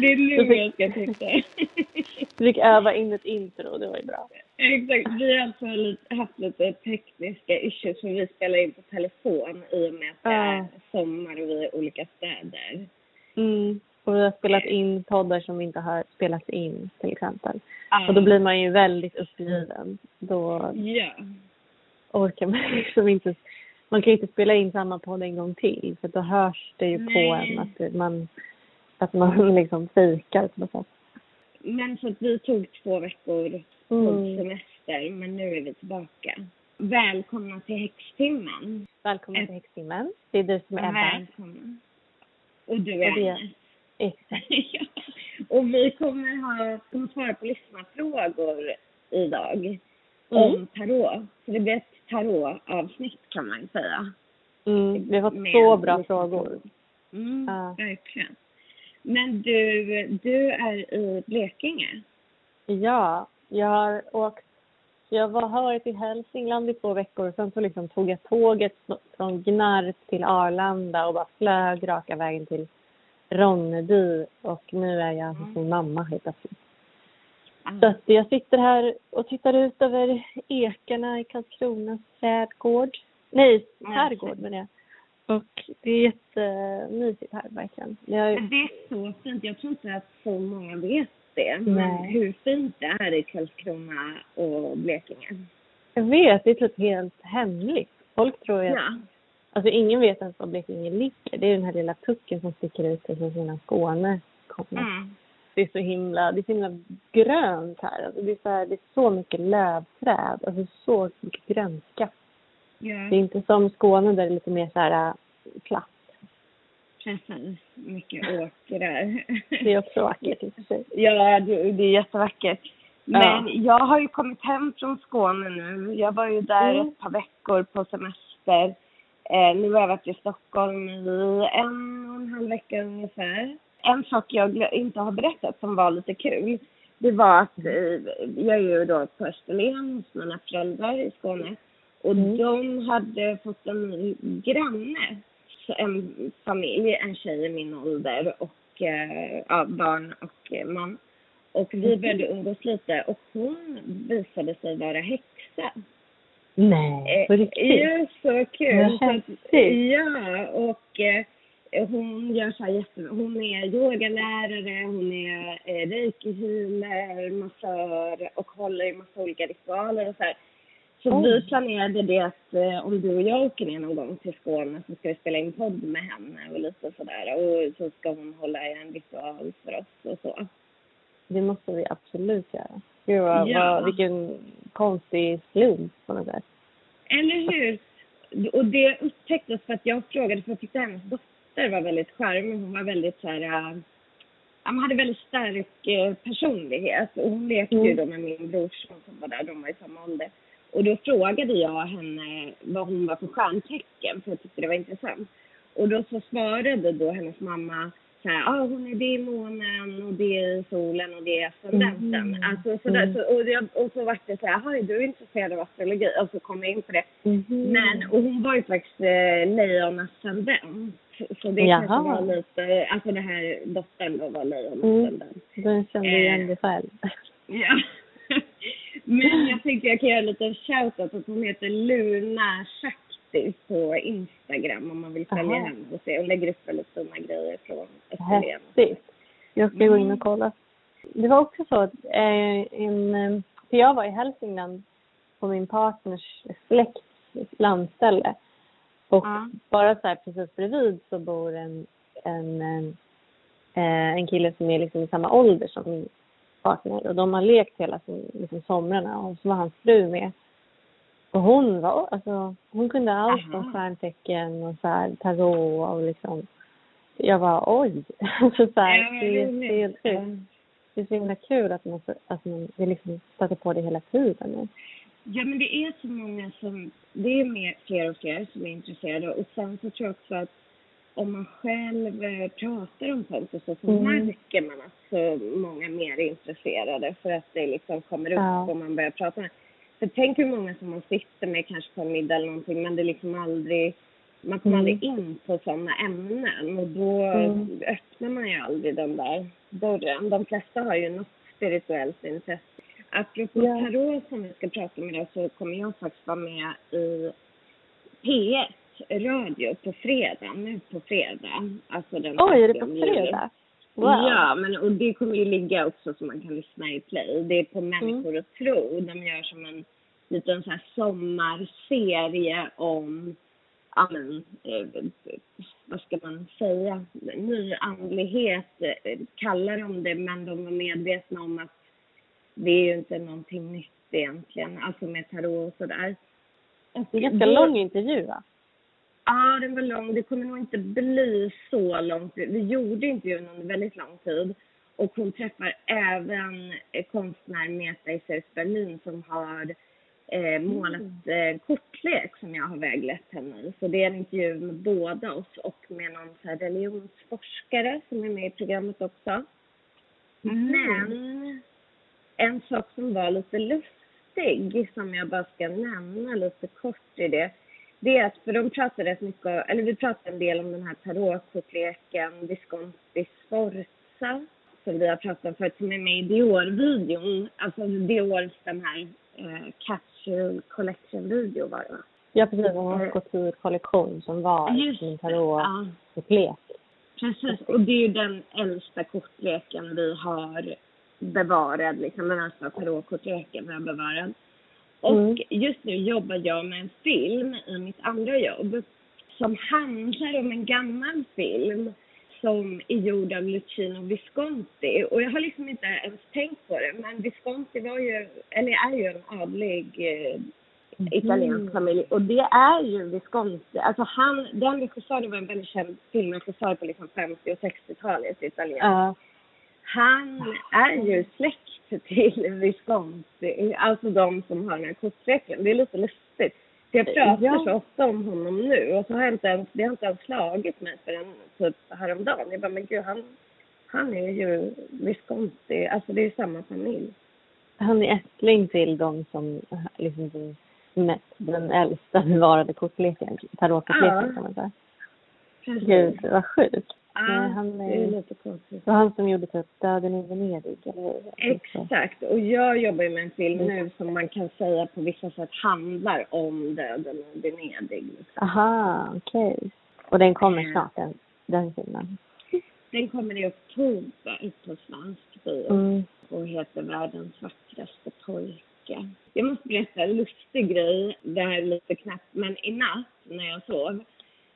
Det är nu jag ska titta. Du fick öva in ett intro, det var ju bra. Exakt. Vi har alltså haft lite tekniska issues för vi spelar in på telefon i och med att det är sommar och vi är i olika städer. Mm. Och vi har spelat in poddar som inte har spelats in till exempel. Ja. Och då blir man ju väldigt uppgiven. Då Ja. orkar man liksom inte. Man kan ju inte spela in samma podd en gång till för då hörs det ju på Nej. en att man, att man liksom fejkar på något sätt. Men så att vi tog två veckor på Mm. semester, men nu är vi tillbaka. Välkomna till Häxtimmen. Välkommen Ett- till Häxtimmen. Det är du som är Ebba. Välkomna. Och du är Och det-. Exakt. Och vi kommer ha, kommer svara på lyssnarfrågor idag om Mm. tarot. Så det blir ett tarotavsnitt kan man ju säga. Mm. Vi har fått så bra frågor. Mm, Ja. verkligen. Men du, du är i Blekinge. Ja, jag har åkt. Jag var, har varit i Hälsingland i två veckor. Sen så liksom tog jag tåget från Gnarp till Arlanda och bara flög raka vägen till Ronneby. Och nu är jag hos min mamma helt plötsligt. Så att jag sitter här och tittar ut över ekarna i Karlskronas trädgård. Nej, Ja. trädgård menar jag. Och det är jättemysigt här verkligen. Jag, Det är så fint. Jag tror inte att så många vet det. Men hur fint det är i Karlskrona och Blekinge. jag vet, det är typ helt hemligt. Folk tror ju att Ja. Alltså ingen vet ens var Blekinge ligger. Det är den här lilla pucken som sticker ut från sina Skåne. Mm. Det är så himla, det är så himla grönt här. Alltså det, är så här det är så mycket lövträd. Alltså så mycket grönska. Ja, Det är inte som Skåne där det är lite mer så här äh, platt. precis. Mycket åkrar. Det är också vackert i och för sig. Ja, det, det är jättevackert. Men Ja. jag har ju kommit hem från Skåne nu. Jag var ju där Mm. ett par veckor på semester. Eh, nu har jag varit i Stockholm i en och en halv vecka ungefär. En sak jag inte har berättat som var lite kul, det var att jag är ju då på Österlen hos mina föräldrar i Skåne. Och Mm. de hade fått en ny granne. En familj, en tjej i min ålder och eh, ja, barn och eh, man. Och vi började umgås lite och hon visade sig vara häxa. Nej, på Eh, riktigt? Ja, så kul. Så att-. Ja, och eh, hon gör så här jätte... Hon är yogalärare, hon är eh, reiki-healer, massör och håller i massa olika ritualer och så här. Så Oj. vi planerade det att eh, om du och jag åker ner någon gång till Skåne så ska vi spela in podd med henne och lite sådär. Och så ska hon hålla i en ritual för oss och så. Det måste vi absolut göra. Gud vad, Ja. vad, vilken konstig slump på något sätt. Eller hur? Och det upptäcktes för att jag frågade, för jag tyckte hennes dotter var väldigt charmig. Hon var väldigt så här... äh, ja, man hade väldigt stark eh, personlighet. Och hon lekte ju Mm. då med min brorson som var där, de var i samma ålder. Och då frågade jag henne vad hon var för stjärntecken, för jag tyckte det var intressant. Och då så svarade då hennes mamma så här, ah, hon är det i månen och det är i solen och det är ascendenten. Mm. Alltså, så där, Mm. så, och, jag, och så var det så här, "Jaha, är du intresserad av astrologi? Och så kom jag in på det. Mhm. Men, och hon var ju faktiskt eh, lejonascendent. Så det Jaha. kanske var lite, alltså det här dottern då var Mm. lejonascendent. Den kände Eh. igen dig själv. Ja. Men jag tänkte jag kan göra en liten shoutout att hon heter Luna Shakti på Instagram om man vill följa Aha. henne och se. Hon lägger upp väldigt fina grejer från Österlen. Häftigt. Jag ska gå in Mm. och kolla. Det var också så att eh, en, eh, för jag var i Hälsingland på min partners släkts landställe. Och Ja. bara så här precis bredvid så bor en, en, eh, en kille som är liksom i samma ålder som min partner. Och de har lekt hela sin, liksom somrarna och så var hans fru med. Och hon var, alltså hon kunde allt Aha. om stjärntecken och så här tarot och liksom jag var oj. Alltså så här, Ja, det, är- det är helt sjukt. Det är så himla kul att man, att man vill liksom stöter på det hela tiden nu. Ja, men det är så många som... Det är mer, fler och fler som är intresserade. Och sen så tror jag också att om man själv eh, pratar om sånt och så, så Mm. märker man att så många mer är intresserade för att det liksom kommer upp Ja. och man börjar prata med. För tänk hur många som man sitter med kanske på en middag eller någonting men det är liksom aldrig, man kommer Mm. aldrig in på sådana ämnen och då Mm. öppnar man ju aldrig den där dörren. De flesta har ju något spirituellt intresse. Apropå Ja. tarot som vi ska prata om idag så kommer jag faktiskt vara med i P1 radio på fredag, nu på fredag. Alltså den Oj, är det på 30 juli. fredag? Wow. Ja, men och det kommer ju ligga också så man kan lyssna i play. Det är på Människor och tro. De gör som en liten så här sommarserie om, ja men, eh, vad ska man säga, nyandlighet eh, kallar de det, men de var medvetna om att det är ju inte någonting nytt egentligen, alltså med tarot och sådär. Och Det är ganska då- lång intervju va? Ja, den var lång. Det kommer nog inte bli så långt. Vi gjorde intervjun under väldigt lång tid. Och hon träffar även eh, konstnär Meta Isers Berlin som har eh, målat eh, kortlek som jag har väglett henne i. Så det är en intervju med båda oss och med någon så här religionsforskare som är med i programmet också. Men en sak som var lite lustig, som jag bara ska nämna lite kort i det, att, för de pratar rätt mycket, eller vi pratar en del om den här tarotkortleken Visconti Sforza, som vi har pratat om förut, som är med i Dior-videon, alltså Diors den här eh, Capsule Collection-video var det va? Ja, precis. Har couture-kollektion som var Just sin det, tarot ja. Precis, och det är ju den äldsta kortleken vi har bevarad, liksom den äldsta tarotkortleken vi har bevarad. Och Mm. just nu jobbar jag med en film i mitt andra jobb som handlar om en gammal film som är gjord av Luciano Visconti. Och jag har liksom inte ens tänkt på det, men Visconti var ju, eller är ju en adlig eh, italiensk familj. Och det är ju Visconti. Alltså han, den regissören var en väldigt känd filmregissör på liksom 50 och 60-talet i Italien. Han är ju släkt till Visconti, alltså de som har den här kortleken. Det är lite lustigt. Jag pratar Ja. så ofta om honom nu och så har jag inte ens, det har inte ens slagit mig förrän typ häromdagen. Jag bara, men gud han, han är ju Visconti, alltså det är ju samma familj. Han är ättling till de som liksom den, mest, den äldsta bevarade kortleken, tarotkortleken Ja. kan man säga. Precis. Gud, vad sjukt. Nej, han är- är lite konstigt. Det var han som gjorde typ Döden i Venedig, eller? Exakt, och jag jobbar ju med en film nu som man kan säga på vissa sätt handlar om döden i Venedig. liksom. Aha, okej. Och den kommer Mm. snart, den, den filmen. Den kommer i oktober på svensk bio Mm. och heter Världens vackraste pojke. Jag måste berätta en lustig grej, det här är lite knappt, men i natt när jag sov,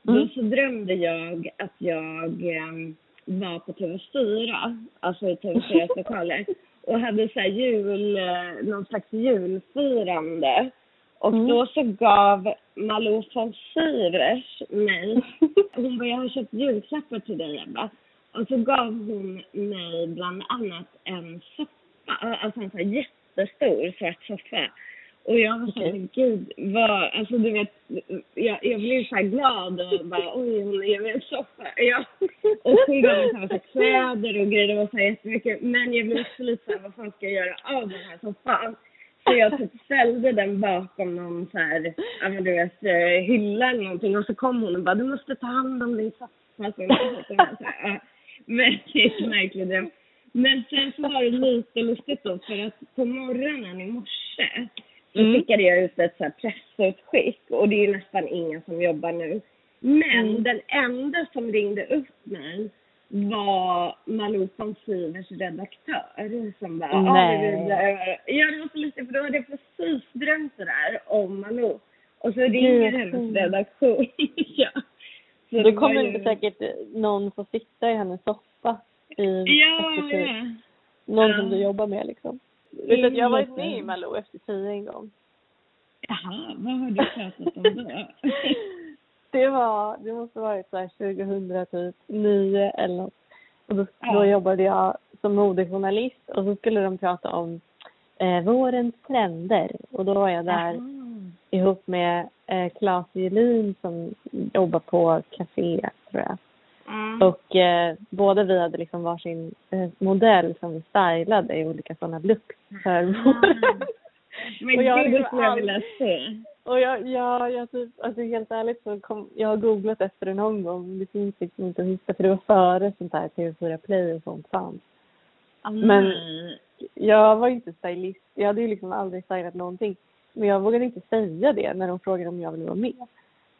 då Mm. så drömde jag att jag em, var på TV4, alltså i TV4s lokaler, och hade så här jul, eh, någon slags julfirande. Och Mm. då så gav Malou von Sivers mig, hon bara, jag har köpt julklappar till dig Ebba. Och så gav hon mig bland annat en soffa, alltså en sån här jättestor svart soffa. Och jag var men gud, vad, alltså du vet, jag, jag blev så här glad och bara, oj, hon ger mig en soffa. Ja. Och hon gav mig så här kläder och grejer, det var så här jättemycket. Men jag blev också lite så här, vad fan ska jag göra av den här soffan? Så jag typ ställde den bakom någon så här, ja men du vet, eh, hylla eller någonting. Och så kom hon och bara, du måste ta hand om din soffa. Så jag. Men det är märklig dröm. Men sen så var det lite lustigt då, för att på morgonen i morse så Mm. skickade jag ut ett så pressutskick och det är nästan ingen som jobbar nu. Men Mm. den enda som ringde upp mig var Malou von Sivers redaktör som bara, Nej. ja vi vill- Ja det var så lustigt för då hade jag precis drömt det där om Malou. Och så ringer hennes redaktion. ja. Så Då det kommer inte säkert någon få sitta i hennes soffa i Ja, ja. Någon Ja. som du jobbar med liksom. Vet att jag har varit med i. Malou efter tio en gång. Jaha, vad har du pratat om då? Det var, det måste varit så här 2009 eller något. Och då, Ja. då jobbade jag som modejournalist och så skulle de prata om eh, vårens trender. Och då var jag där Jaha. ihop med eh, Claes Julin som jobbar på Café, tror jag. Mm. Och eh, båda vi hade liksom varsin eh, modell som vi stylade i olika sådana looks för. Men Och jag har gud, liksom det skulle jag vilja se. Och jag, ja, jag typ, alltså helt ärligt så kom, jag har googlat efter det någon gång. Det finns liksom inte att hitta för det var före sånt här TV4 Play och sånt fanns. Men- Nej. Jag var inte stylist. Jag hade ju liksom aldrig stylat någonting. Men jag vågade inte säga det när de frågade om jag ville vara med.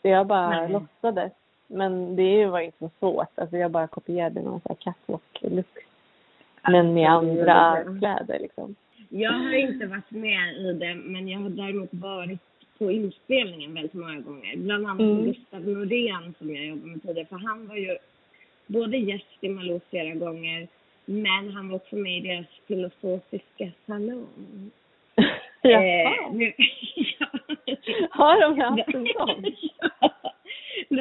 Så jag bara Nej. låtsades. Men det var inte så svårt. Alltså jag bara kopierade någon här catwalk-look. Men med andra kläder liksom. Jag har inte varit med i det, men jag har däremot varit på inspelningen väldigt många gånger. Bland annat Mm. Gustav Norén som jag jobbade med tidigare. För han var ju både gäst i Malou flera gånger, men han var också med i deras filosofiska salong. Jaha. Eh, nu, ja. Har de haft en sån? ja. De,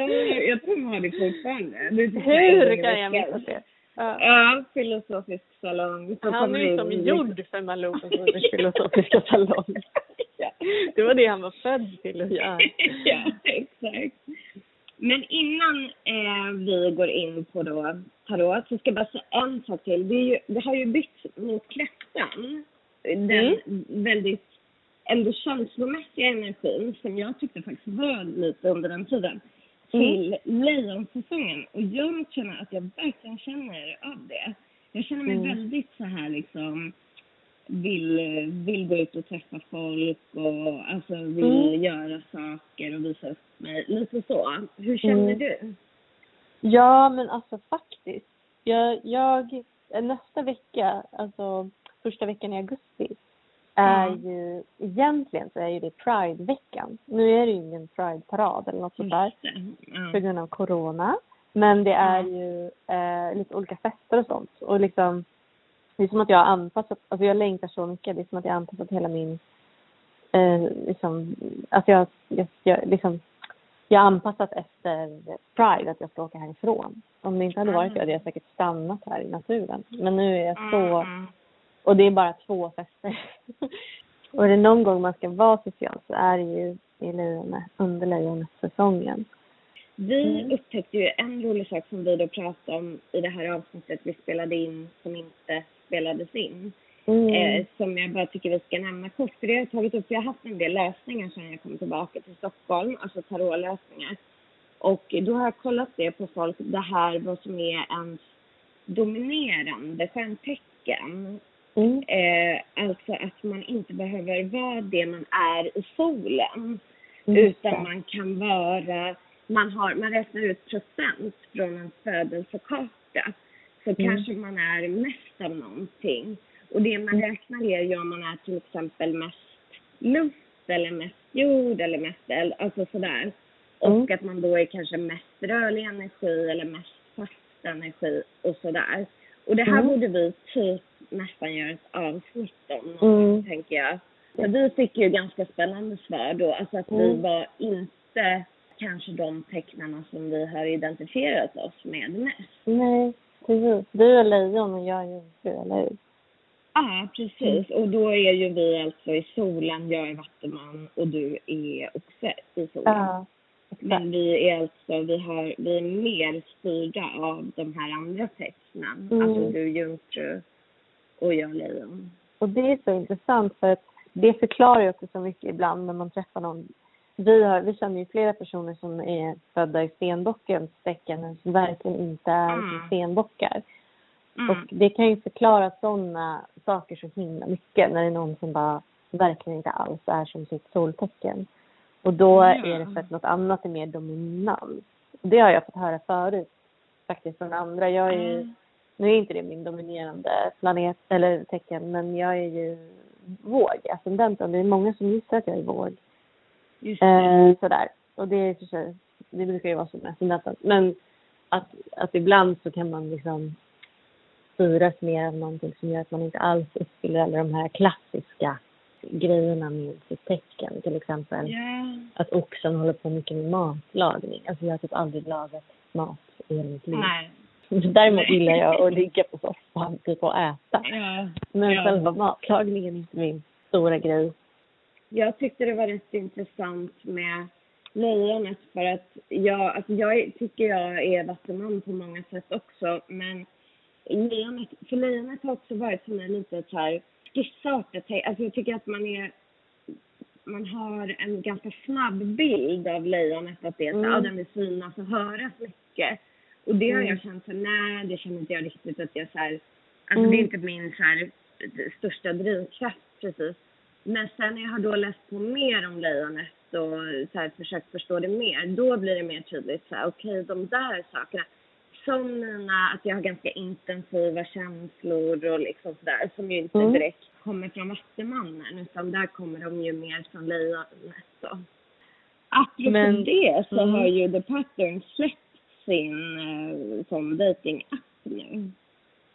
jag tror de har det fortfarande. Det typ Hur kan jag missa det? Ja. Ja, filosofisk salong. Han är ju som gjord för Malou Konserters filosofiska salong. Ja. Det var det han var född till att göra. ja, exakt. Men innan eh, vi går in på då tarot så ska jag bara säga en sak till. Det, ju, det har ju bytts mot kräftan. Den Mm. väldigt ändå känslomässiga energin som jag tyckte faktiskt var lite under den tiden till lejonsäsongen. Och jag känner att jag verkligen känner av det. Jag känner mig Mm. väldigt så här liksom vill, vill gå ut och träffa folk och alltså vill Mm. göra saker och visa upp mig. Lite så. Hur känner Mm. du? Ja, men alltså faktiskt. Jag, jag, nästa vecka, alltså första veckan i augusti, är Mm. ju, egentligen så är ju det Pride-veckan. Nu är det ju ingen Pride-parad eller något sånt där det. på grund av corona. Men det är Mm. ju eh, lite olika fester och sånt. Och liksom, det är som att jag har anpassat, alltså jag längtar så mycket. Det är som att jag har anpassat hela min, eh, liksom, att jag, jag, jag liksom, jag har anpassat efter Pride, att jag ska åka härifrån. Om det inte hade varit det hade jag säkert stannat här i naturen. Men nu är jag så, Mm. Och det är bara två fester. och är det någon gång man ska vara social så är det ju i lejonet, under lejonsäsongen. Vi Mm. upptäckte ju en rolig sak som vi då pratade om i det här avsnittet vi spelade in som inte spelades in. Mm. Eh, som jag bara tycker vi ska nämna kort. För det har jag tagit upp. Jag har haft en del lösningar sedan jag kom tillbaka till Stockholm. Alltså tarotlösningar. Och då har jag kollat det på folk. Det här vad som är ens dominerande stjärntecken. Mm. Eh, alltså att man inte behöver vara det man är i solen. Det. Utan man kan vara, man, har, man räknar ut procent från en födelsekarta. Så Mm. kanske man är mest av någonting. Och det man räknar är ju om man är till exempel mest luft eller mest jord eller mest eld, alltså sådär. Och Mm. att man då är kanske mest rörlig energi eller mest fast energi och sådär. Och det här Mm. borde vi typ nästan göra ett avsnitt om Mm. tänker jag. Så vi fick ju ganska spännande svar då. Alltså att vi Mm. var inte kanske de tecknarna som vi har identifierat oss med mest. Nej, precis. Du är lejon och jag är jungfru, eller hur? Ja, precis. Och då är ju vi alltså i solen, jag är vattuman och du är också i solen. Ja, Men vi är alltså, vi, har, vi är mer styrda av de här andra tecknen. Mm. Alltså du jungfru och jag lejon. Och det är så intressant för att det förklarar ju också så mycket ibland när man träffar någon. Vi, har, vi känner ju flera personer som är födda i stenbockens tecken men som verkligen inte är Mm. stenbockar. Mm. Och det kan ju förklara sådana saker så himla mycket när det är någon som bara verkligen inte alls är som sitt soltecken. Och då Ja. är det för att något annat är mer dominant. Det har jag fått höra förut faktiskt från andra. Jag är Mm. Nu är inte det min dominerande planet eller tecken men jag är ju våg, ascendenten. Det är många som gissar att jag är våg. Just. Eh, sådär. Och det är för sig, det brukar ju vara så med ascendenten. Men att, att ibland så kan man liksom styras mer av någonting som gör att man inte alls uppfyller alla de här klassiska grejerna med sitt tecken. Till exempel Ja. att oxen håller på mycket med matlagning. Alltså jag har typ aldrig lagat mat i hela mitt liv. Nej. Däremot gillar jag att ligga på soffan typ och äta. Ja. Men Ja. själva matlagningen är inte min stora grej. Jag tyckte det var rätt intressant med lejonet för att jag, alltså jag tycker jag är vattenman på många sätt också men lejonet, för lejonet har också varit för mig lite så här skissartat. Alltså jag tycker att man är man har en ganska snabb bild av lejonet att det är så, mm. ja, den vill synas och höras mycket. Och det har jag mm. känt så nej det känner inte jag riktigt att jag så här, alltså det är mm. inte min så här, största drivkraft precis. Men sen när jag har då läst på mer om lejonet och så här, försökt förstå det mer, då blir det mer tydligt så okej okay, de där sakerna. Som mina, att jag har ganska intensiva känslor och liksom sådär som ju inte mm. direkt kommer från Vattumannen utan där kommer de ju mer från lejonet då. Apropå Men, det så mm. har ju The Pattern släppt sin eh, sån dating-app nu.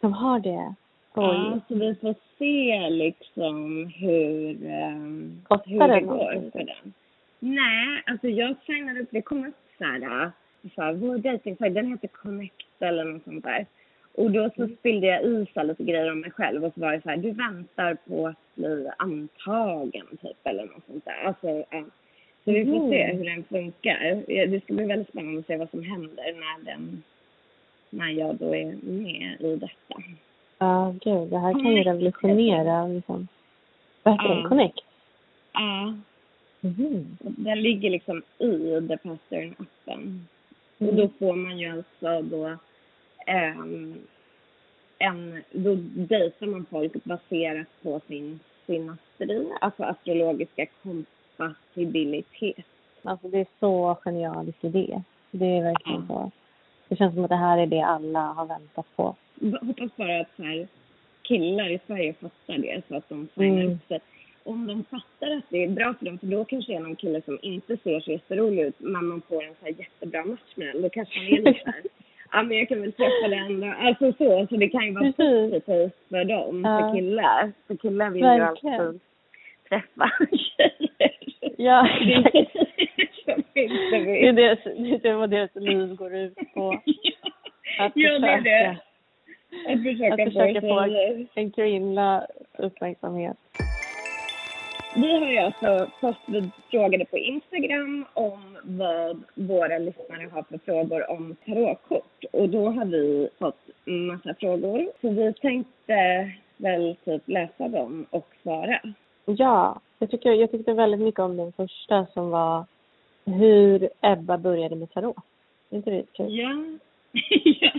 De har det? Oj. Ja, så vi får se liksom hur, um, hur det går för den. Nej, alltså jag signade upp, det kom upp så här, så här vår dejtingsajt, den heter Connect eller något sånt där. Och då så spillde jag i så lite grejer om mig själv och så var det så här, du väntar på att bli antagen typ eller något sånt där. Alltså, ja. Så vi får se hur den funkar. Det ska bli väldigt spännande att se vad som händer när den, när jag då är med i detta. Ja, gud, det här kan ju revolutionera liksom. Heter ja. Connect? Ja. Mm. Den ligger liksom i The Pattern-appen. Mm. Och då får man ju alltså då um, en, då dejtar man folk baserat på sin, sin astri, alltså astrologiska kompatibilitet. Alltså det är så genialisk idé. Det är verkligen ja. så. Det känns som att det här är det alla har väntat på. Jag hoppas bara att så här, killar i Sverige fattar det så att de signar mm. upp sig om de fattar att det är bra för dem, för då kanske det är någon kille som inte ser så jätterolig ut, men man får en så här jättebra match med den, då kanske man är lite såhär, ja men jag kan väl träffa den då. Alltså så, så det kan ju vara positivt för dem, ja. för killar. För killar vill Verkligen. ju alltid träffa. Ja, exakt. det, är det, det är vad deras liv går ut på. Att ja, försöka, det är det. Att försöka, att försöka få en kvinna uppmärksamhet. Vi har ju alltså fått frågade på Instagram om vad våra lyssnare har för frågor om tarotkort. Och då har vi fått massa frågor. Så vi tänkte väl typ läsa dem och svara. Ja, jag, tycker, jag tyckte väldigt mycket om den första som var hur Ebba började med tarot. Är inte det kul? Ja. ja.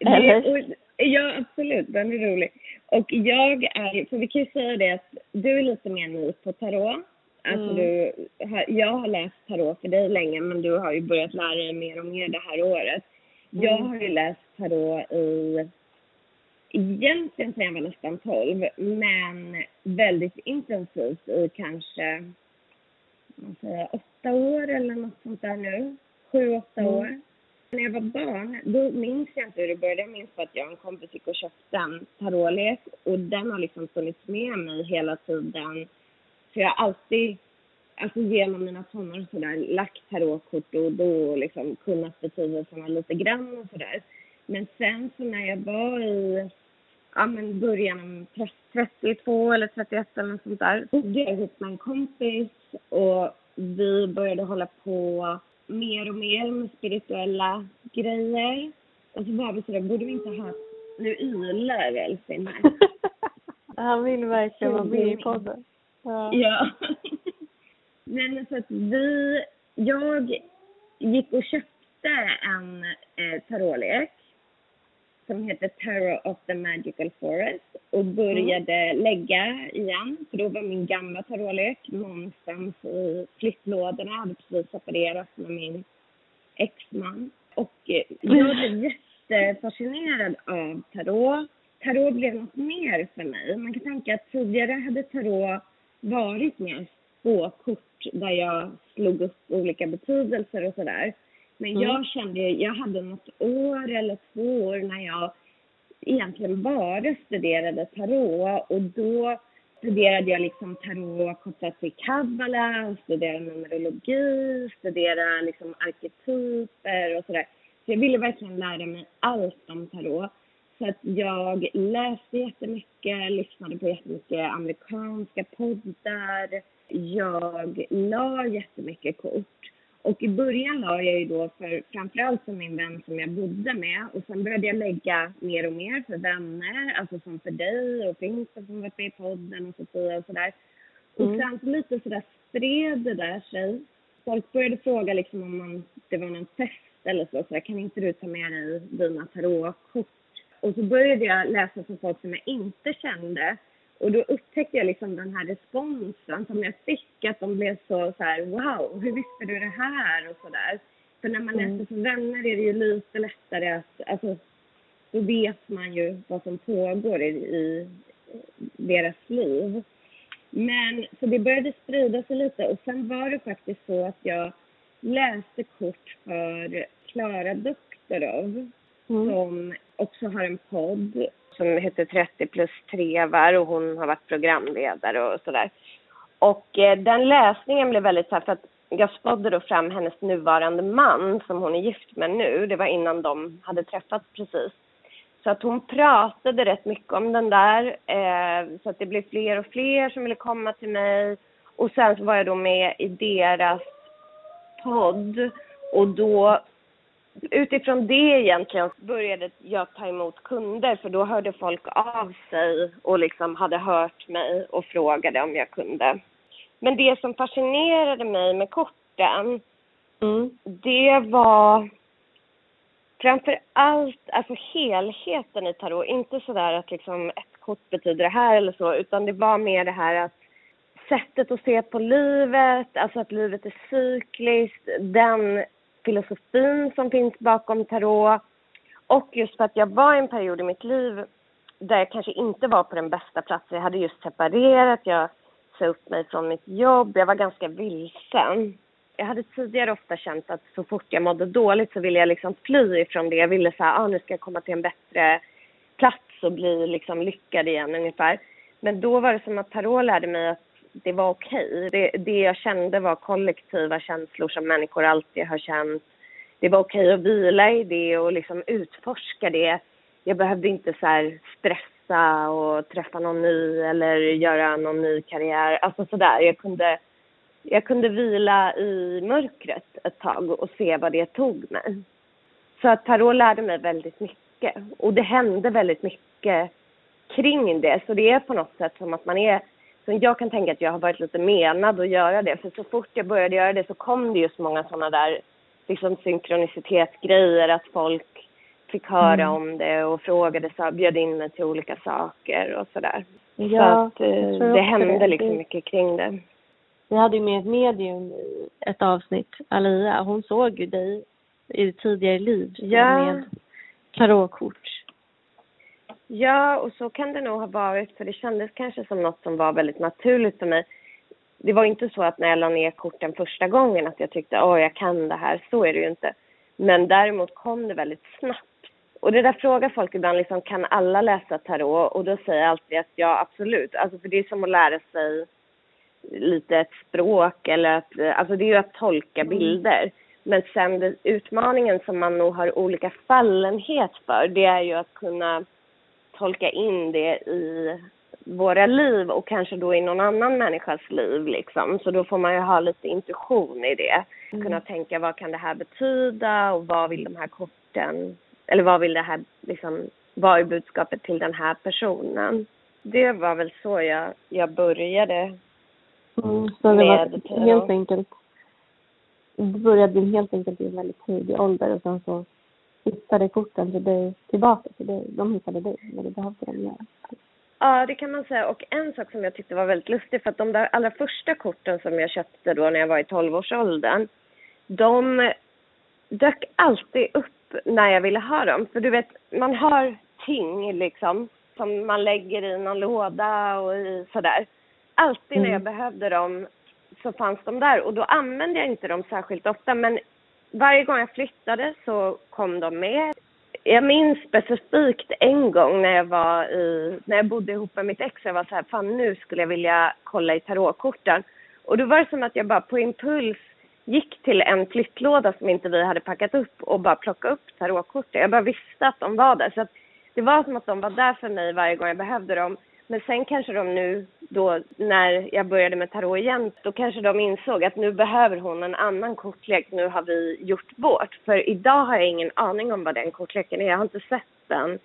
Eller? Ja, absolut. Den är rolig. Och jag är, för vi kan ju säga det att du är lite mer ny på tarot. Alltså mm. du, jag har läst tarot för dig länge men du har ju börjat lära dig mer och mer det här året. Mm. Jag har ju läst tarot i, egentligen sedan jag var nästan 12, men väldigt intensivt i kanske, man säger, åtta år eller något sånt där nu. Sju, åtta mm. år. När jag var barn, då minns jag inte hur det började. Jag minns att jag och en kompis gick och köpte en tarotlek och den har liksom funnits med mig hela tiden. Så jag har alltid, alltså genom mina tonår och sådär, lagt tarotkort och då liksom kunnat betydelserna lite grann och sådär. Men sen så när jag var i, ja men början av 32 eller 31 eller något sånt där, så blev jag ihop med en kompis och vi började hålla på mer och mer med spirituella grejer. Och så var vi sådär, borde vi inte ha... Nu ylar Elfin här. Han vill verkligen vara med i podden. Ja. ja. Men så att vi... Jag gick och köpte en eh, tarotlek som heter Terror of the Magical Forest och började mm. lägga igen. För då var min gamla tarotlek någonstans i flyttlådorna. Jag hade precis separerat med min exman. Och eh, jag blev jättefascinerad av tarot. Tarot blev något mer för mig. Man kan tänka att tidigare hade tarot varit mer spåkort där jag slog upp olika betydelser och sådär. Men mm. jag kände, jag hade något år eller två år när jag egentligen bara studerade tarot och då studerade jag liksom tarot kopplat till kabbala, studerade numerologi, studerade liksom arketyper och sådär. Så jag ville verkligen lära mig allt om tarot. Så att jag läste jättemycket, lyssnade på jättemycket amerikanska poddar. Jag la jättemycket kort. Och i början la jag ju då för framförallt för min vän som jag bodde med och sen började jag lägga mer och mer för vänner, alltså som för dig och Finsta som varit med i podden och Sofia och sådär. Och Mm. sen så lite sådär spred det där sig. Folk började fråga liksom om man, det var någon fest eller så, så där, kan inte du ta med dig dina tarotkort? Och så började jag läsa för folk som jag inte kände. Och då upptäckte jag liksom den här responsen som jag fick, att de blev så, så här, wow, hur visste du det här och sådär. För när man Mm. läser för vänner är det ju lite lättare att, alltså, då vet man ju vad som pågår i, i deras liv. Men så det började sprida sig lite och sen var det faktiskt så att jag läste kort för Klara Doktorov Mm. som också har en podd som heter 30 plus trevar och hon har varit programledare och sådär. Och eh, den läsningen blev väldigt så här, för att jag spådde då fram hennes nuvarande man som hon är gift med nu. Det var innan de hade träffats precis. Så att hon pratade rätt mycket om den där. Eh, så att det blev fler och fler som ville komma till mig. Och sen så var jag då med i deras podd. Och då utifrån det egentligen började jag ta emot kunder för då hörde folk av sig och liksom hade hört mig och frågade om jag kunde. Men det som fascinerade mig med korten, Mm. det var framför allt alltså helheten i tarot. Inte sådär att liksom ett kort betyder det här eller så, utan det var mer det här att sättet att se på livet, alltså att livet är cykliskt, den filosofin som finns bakom tarot och just för att jag var i en period i mitt liv där jag kanske inte var på den bästa platsen. Jag hade just separerat, jag sa upp mig från mitt jobb, jag var ganska vilsen. Jag hade tidigare ofta känt att så fort jag mådde dåligt så ville jag liksom fly ifrån det. Jag ville säga, ah, nu ska jag komma till en bättre plats och bli liksom lyckad igen ungefär. Men då var det som att tarot lärde mig att det var okej. Det, det jag kände var kollektiva känslor som människor alltid har känt. Det var okej att vila i det och liksom utforska det. Jag behövde inte så här stressa och träffa någon ny eller göra någon ny karriär. Alltså sådär. Jag kunde, jag kunde vila i mörkret ett tag och se vad det tog mig. Så att tarot lärde mig väldigt mycket. Och det hände väldigt mycket kring det. Så det är på något sätt som att man är så jag kan tänka att jag har varit lite menad att göra det. För så fort jag började göra det så kom det ju så många sådana där liksom synkronicitetsgrejer. Att folk fick höra Mm. om det och frågade, så, bjöd in mig till olika saker och sådär. Ja, så att eh, det hände det. liksom mycket kring det. Vi hade ju med ett medium i ett avsnitt, Alia. Hon såg ju dig i ditt tidigare liv Ja. med tarotkort. Ja, och så kan det nog ha varit, för det kändes kanske som något som var väldigt naturligt för mig. Det var inte så att när jag la ner korten första gången att jag tyckte åh, jag kan det här. Så är det ju inte. Men däremot kom det väldigt snabbt. Och det där frågar folk ibland, liksom, kan alla läsa tarot? Och då säger jag alltid att ja, absolut. Alltså, för det är som att lära sig lite ett språk eller att, alltså det är ju att tolka bilder. Men sen det, utmaningen som man nog har olika fallenhet för, det är ju att kunna tolka in det i våra liv och kanske då i någon annan människas liv liksom. Så då får man ju ha lite intuition i det. Mm. Kunna tänka vad kan det här betyda och vad vill de här korten, eller vad vill det här liksom, vad är budskapet till den här personen? Det var väl så jag, jag började. Mm, så det var Med tarot. helt enkelt, det började helt enkelt i en väldigt tidig ålder och sen så hittade korten till dig, tillbaka till dig. De hittade dig när du behövde dem göra. Ja, det kan man säga. Och en sak som jag tyckte var väldigt lustig, för att de där allra första korten som jag köpte då när jag var i 12-årsåldern, de dök alltid upp när jag ville ha dem. För du vet, man har ting liksom som man lägger i någon låda och i sådär. Alltid när Mm. jag behövde dem så fanns de där och då använde jag inte dem särskilt ofta men varje gång jag flyttade så kom de med. Jag minns specifikt en gång när jag var i, när jag bodde ihop med mitt ex, jag var så här, fan nu skulle jag vilja kolla i tarotkorten. Och då var det som att jag bara på impuls gick till en flyttlåda som inte vi hade packat upp och bara plockade upp tarotkorten. Jag bara visste att de var där. Så att det var som att de var där för mig varje gång jag behövde dem. Men sen kanske de nu då när jag började med tarot igen, då kanske de insåg att nu behöver hon en annan kortlek, nu har vi gjort vårt. För idag har jag ingen aning om vad den kortleken är, jag har inte sett den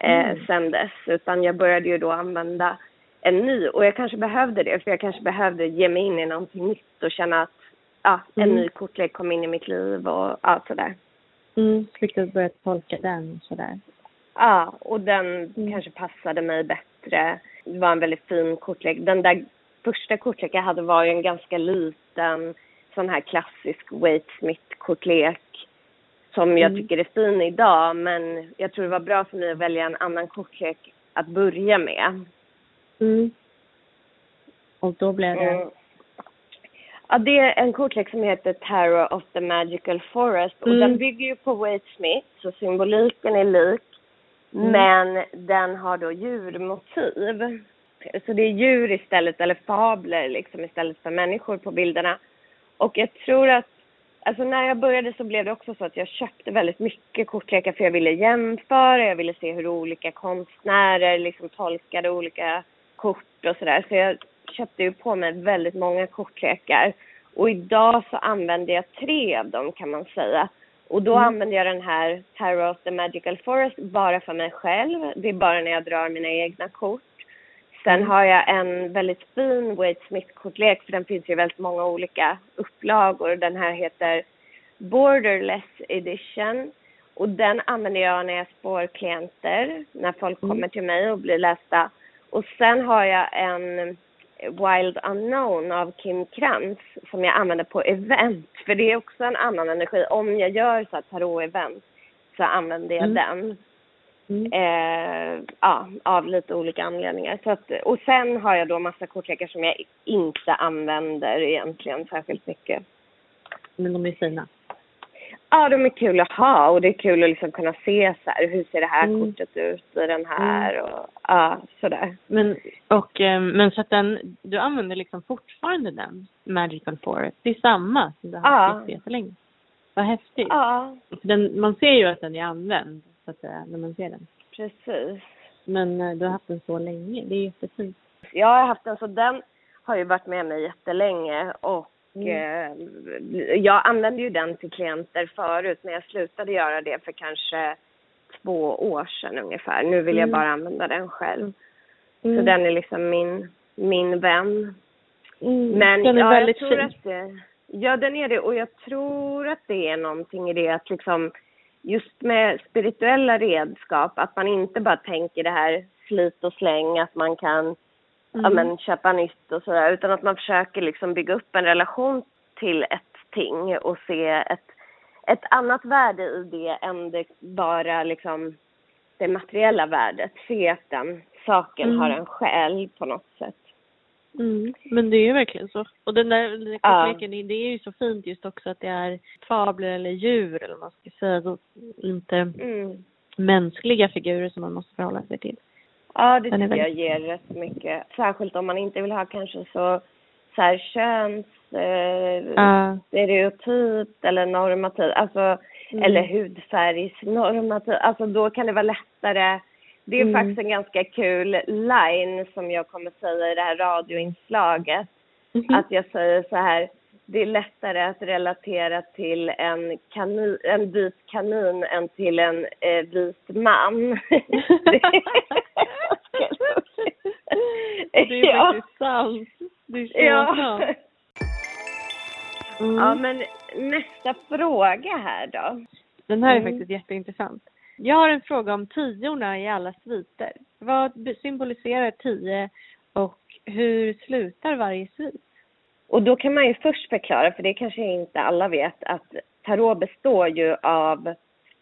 eh, mm. sen dess, utan jag började ju då använda en ny och jag kanske behövde det, för jag kanske behövde ge mig in i någonting nytt och känna att ja, en mm. ny kortlek kom in i mitt liv och ja, sådär. Mm, fick du börja tolka den sådär? Ja, och den mm. kanske passade mig bättre. Det var en väldigt fin kortlek. Den där första kortleken jag hade var ju en ganska liten sån här klassisk Wade Smith-kortlek som jag mm. tycker är fin idag men jag tror det var bra för mig att välja en annan kortlek att börja med. Mm. Och då blev det? Mm. Ja, det är en kortlek som heter Terror of the Magical Forest och mm. den bygger ju på Wade Smith så symboliken är lik. Mm. Men den har då djurmotiv. Så det är djur istället, eller fabler liksom istället för människor på bilderna. Och jag tror att, alltså när jag började så blev det också så att jag köpte väldigt mycket kortlekar för jag ville jämföra, jag ville se hur olika konstnärer liksom tolkade olika kort och sådär. Så jag köpte ju på mig väldigt många kortlekar. Och idag så använder jag tre av dem kan man säga. Och då mm. använder jag den här Tarot of the Magical Forest bara för mig själv. Det är bara när jag drar mina egna kort. Sen mm. har jag en väldigt fin Wade Smith-kortlek för den finns ju väldigt många olika upplagor. Den här heter Borderless Edition. Och den använder jag när jag spår klienter, när folk mm. kommer till mig och blir lästa. Och sen har jag en Wild Unknown av Kim Krantz som jag använder på event. För det är också en annan energi. Om jag gör så tarot-event så använder jag mm. den. Mm. Eh, ja, av lite olika anledningar. Så att, och sen har jag då massa kortlekar som jag inte använder egentligen särskilt mycket. Men de är fina? Ja, de är kul att ha och det är kul att liksom kunna se så här, hur ser det här mm. kortet ut i den här mm. och ja, sådär. Men, och, eh, men så att den, du använder liksom fortfarande den, Magical Forest? Det är samma som du har haft ja. jättelänge? Vad häftigt. Ja. Den, man ser ju att den är använd, så att säga, när man ser den. Precis. Men eh, du har haft den så länge, det är jättefint. Jag har haft den, så den har ju varit med mig jättelänge och Mm. Eh, jag använde ju den till klienter förut, men jag slutade göra det för kanske två år sedan ungefär. Nu vill jag mm. bara använda den själv. Mm. Så den är liksom min, min vän. Mm. Men den är ja, väldigt jag tror fin. Att det, ja, den är det. Och jag tror att det är någonting i det att liksom just med spirituella redskap, att man inte bara tänker det här slit och släng, att man kan. Ja, men, köpa nytt och sådär. Utan att man försöker liksom bygga upp en relation till ett ting och se ett, ett annat värde i det än det bara liksom det materiella värdet. Se att den saken mm. har en själ på något sätt. Mm. Men det är ju verkligen så. Och den där, den där kortleken, ja. det är ju så fint just också att det är fabler eller djur eller vad man ska säga. Så inte mm. mänskliga figurer som man måste förhålla sig till. Ja, det tycker jag ger rätt mycket. Särskilt om man inte vill ha kanske så, så här köns, eh, uh. stereotypt eller normativt, alltså, mm. eller hudfärgsnormativt. Alltså då kan det vara lättare. Det är mm. faktiskt en ganska kul line som jag kommer säga i det här radioinslaget. Mm -hmm. Att jag säger så här, det är lättare att relatera till en, kanin, en vit kanin än till en eh, vit man. det är ja. faktiskt sant. Det är så ja. sant. Mm. Ja, men nästa fråga här då. Den här är mm. faktiskt jätteintressant. Jag har en fråga om tiorna i alla sviter. Vad symboliserar tio och hur slutar varje svit? Och då kan man ju först förklara, för det kanske inte alla vet, att tarot består ju av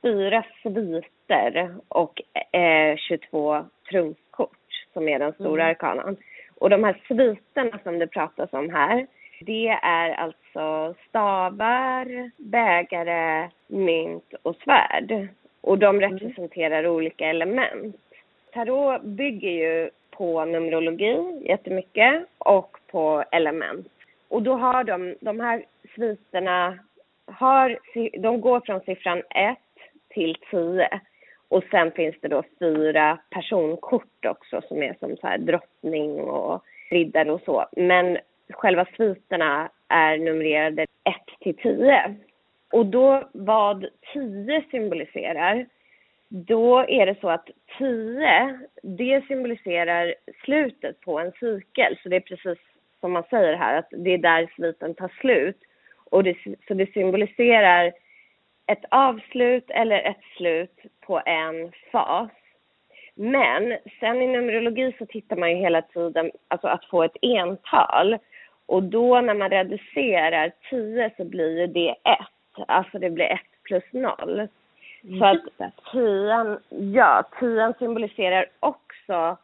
fyra sviter och eh, 22 trumfkort som är den stora mm. arkanan. Och de här sviterna som det pratas om här, det är alltså stavar, bägare, mynt och svärd. Och de mm. representerar mm. olika element. Tarot bygger ju på numerologi jättemycket och på element. Och då har de, de här sviterna, har, de går från siffran 1 till 10. Och sen finns det då fyra personkort också som är som så här drottning och riddare och så. Men själva sviterna är numrerade 1 till 10. Och då vad 10 symboliserar, då är det så att 10, det symboliserar slutet på en cykel. Så det är precis som man säger här, att det är där sviten tar slut. Och det, så det symboliserar ett avslut eller ett slut på en fas. Men sen i Numerologi så tittar man ju hela tiden alltså att få ett ental. Och då när man reducerar 10 så blir det 1. Alltså det blir 1 plus 0. Så att 10, ja, 10 symboliserar också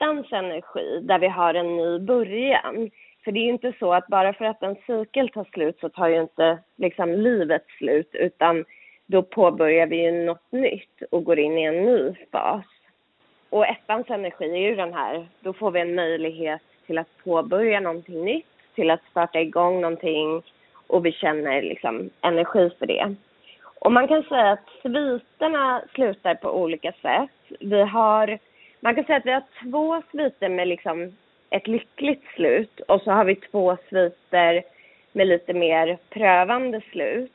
ettans energi där vi har en ny början. För det är ju inte så att bara för att en cykel tar slut så tar ju inte liksom livet slut utan då påbörjar vi ju något nytt och går in i en ny fas. Och ettans energi är ju den här, då får vi en möjlighet till att påbörja någonting nytt, till att starta igång någonting och vi känner liksom energi för det. Och man kan säga att sviterna slutar på olika sätt. Vi har, man kan säga att vi har två sviter med liksom ett lyckligt slut och så har vi två sviter med lite mer prövande slut.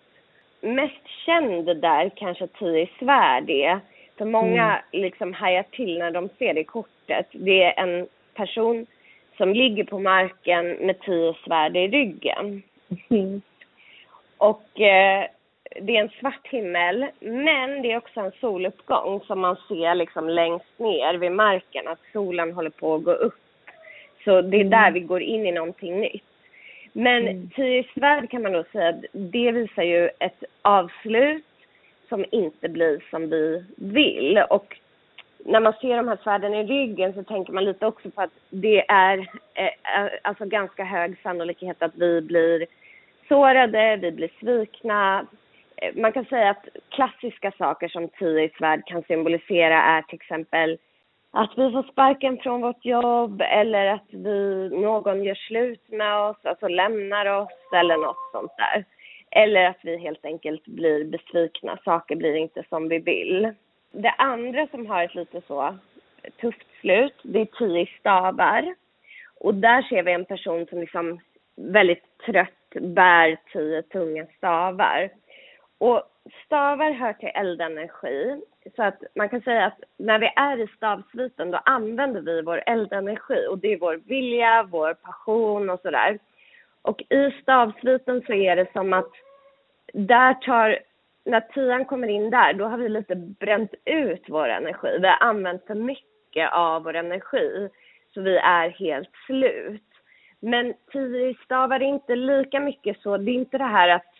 Mest känd där kanske tio svärd är. För många mm. liksom hajar till när de ser det kortet. Det är en person som ligger på marken med tio svärd i ryggen. Mm. Och eh, det är en svart himmel, men det är också en soluppgång som man ser liksom längst ner vid marken, att solen håller på att gå upp. Så det är där mm. vi går in i någonting nytt. Men mm. tio svärd kan man då säga, det visar ju ett avslut som inte blir som vi vill. Och när man ser de här svärden i ryggen så tänker man lite också på att det är eh, alltså ganska hög sannolikhet att vi blir sårade, vi blir svikna. Eh, man kan säga att klassiska saker som tio i svärd kan symbolisera är till exempel att vi får sparken från vårt jobb eller att vi, någon gör slut med oss, alltså lämnar oss eller något sånt där. Eller att vi helt enkelt blir besvikna, saker blir inte som vi vill. Det andra som har ett lite så tufft slut, det är tio stavar. Och där ser vi en person som liksom väldigt trött bär tio tunga stavar. Och stavar hör till eldenergi. Så att man kan säga att när vi är i stavsviten då använder vi vår eldenergi och det är vår vilja, vår passion och sådär. Och i stavsviten så är det som att där tar, när tian kommer in där, då har vi lite bränt ut vår energi. Vi har använt för mycket av vår energi så vi är helt slut. Men tio stavar är inte lika mycket så, det är inte det här att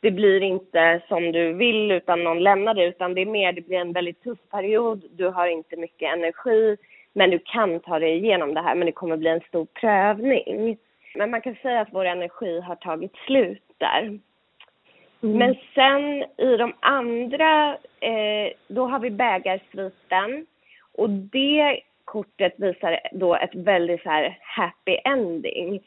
det blir inte som du vill utan någon lämnar dig utan det är mer, det blir en väldigt tuff period, du har inte mycket energi men du kan ta dig igenom det här men det kommer bli en stor prövning. Men man kan säga att vår energi har tagit slut där. Mm. Men sen i de andra, eh, då har vi bägarsviten och det kortet visar då ett väldigt så här happy ending.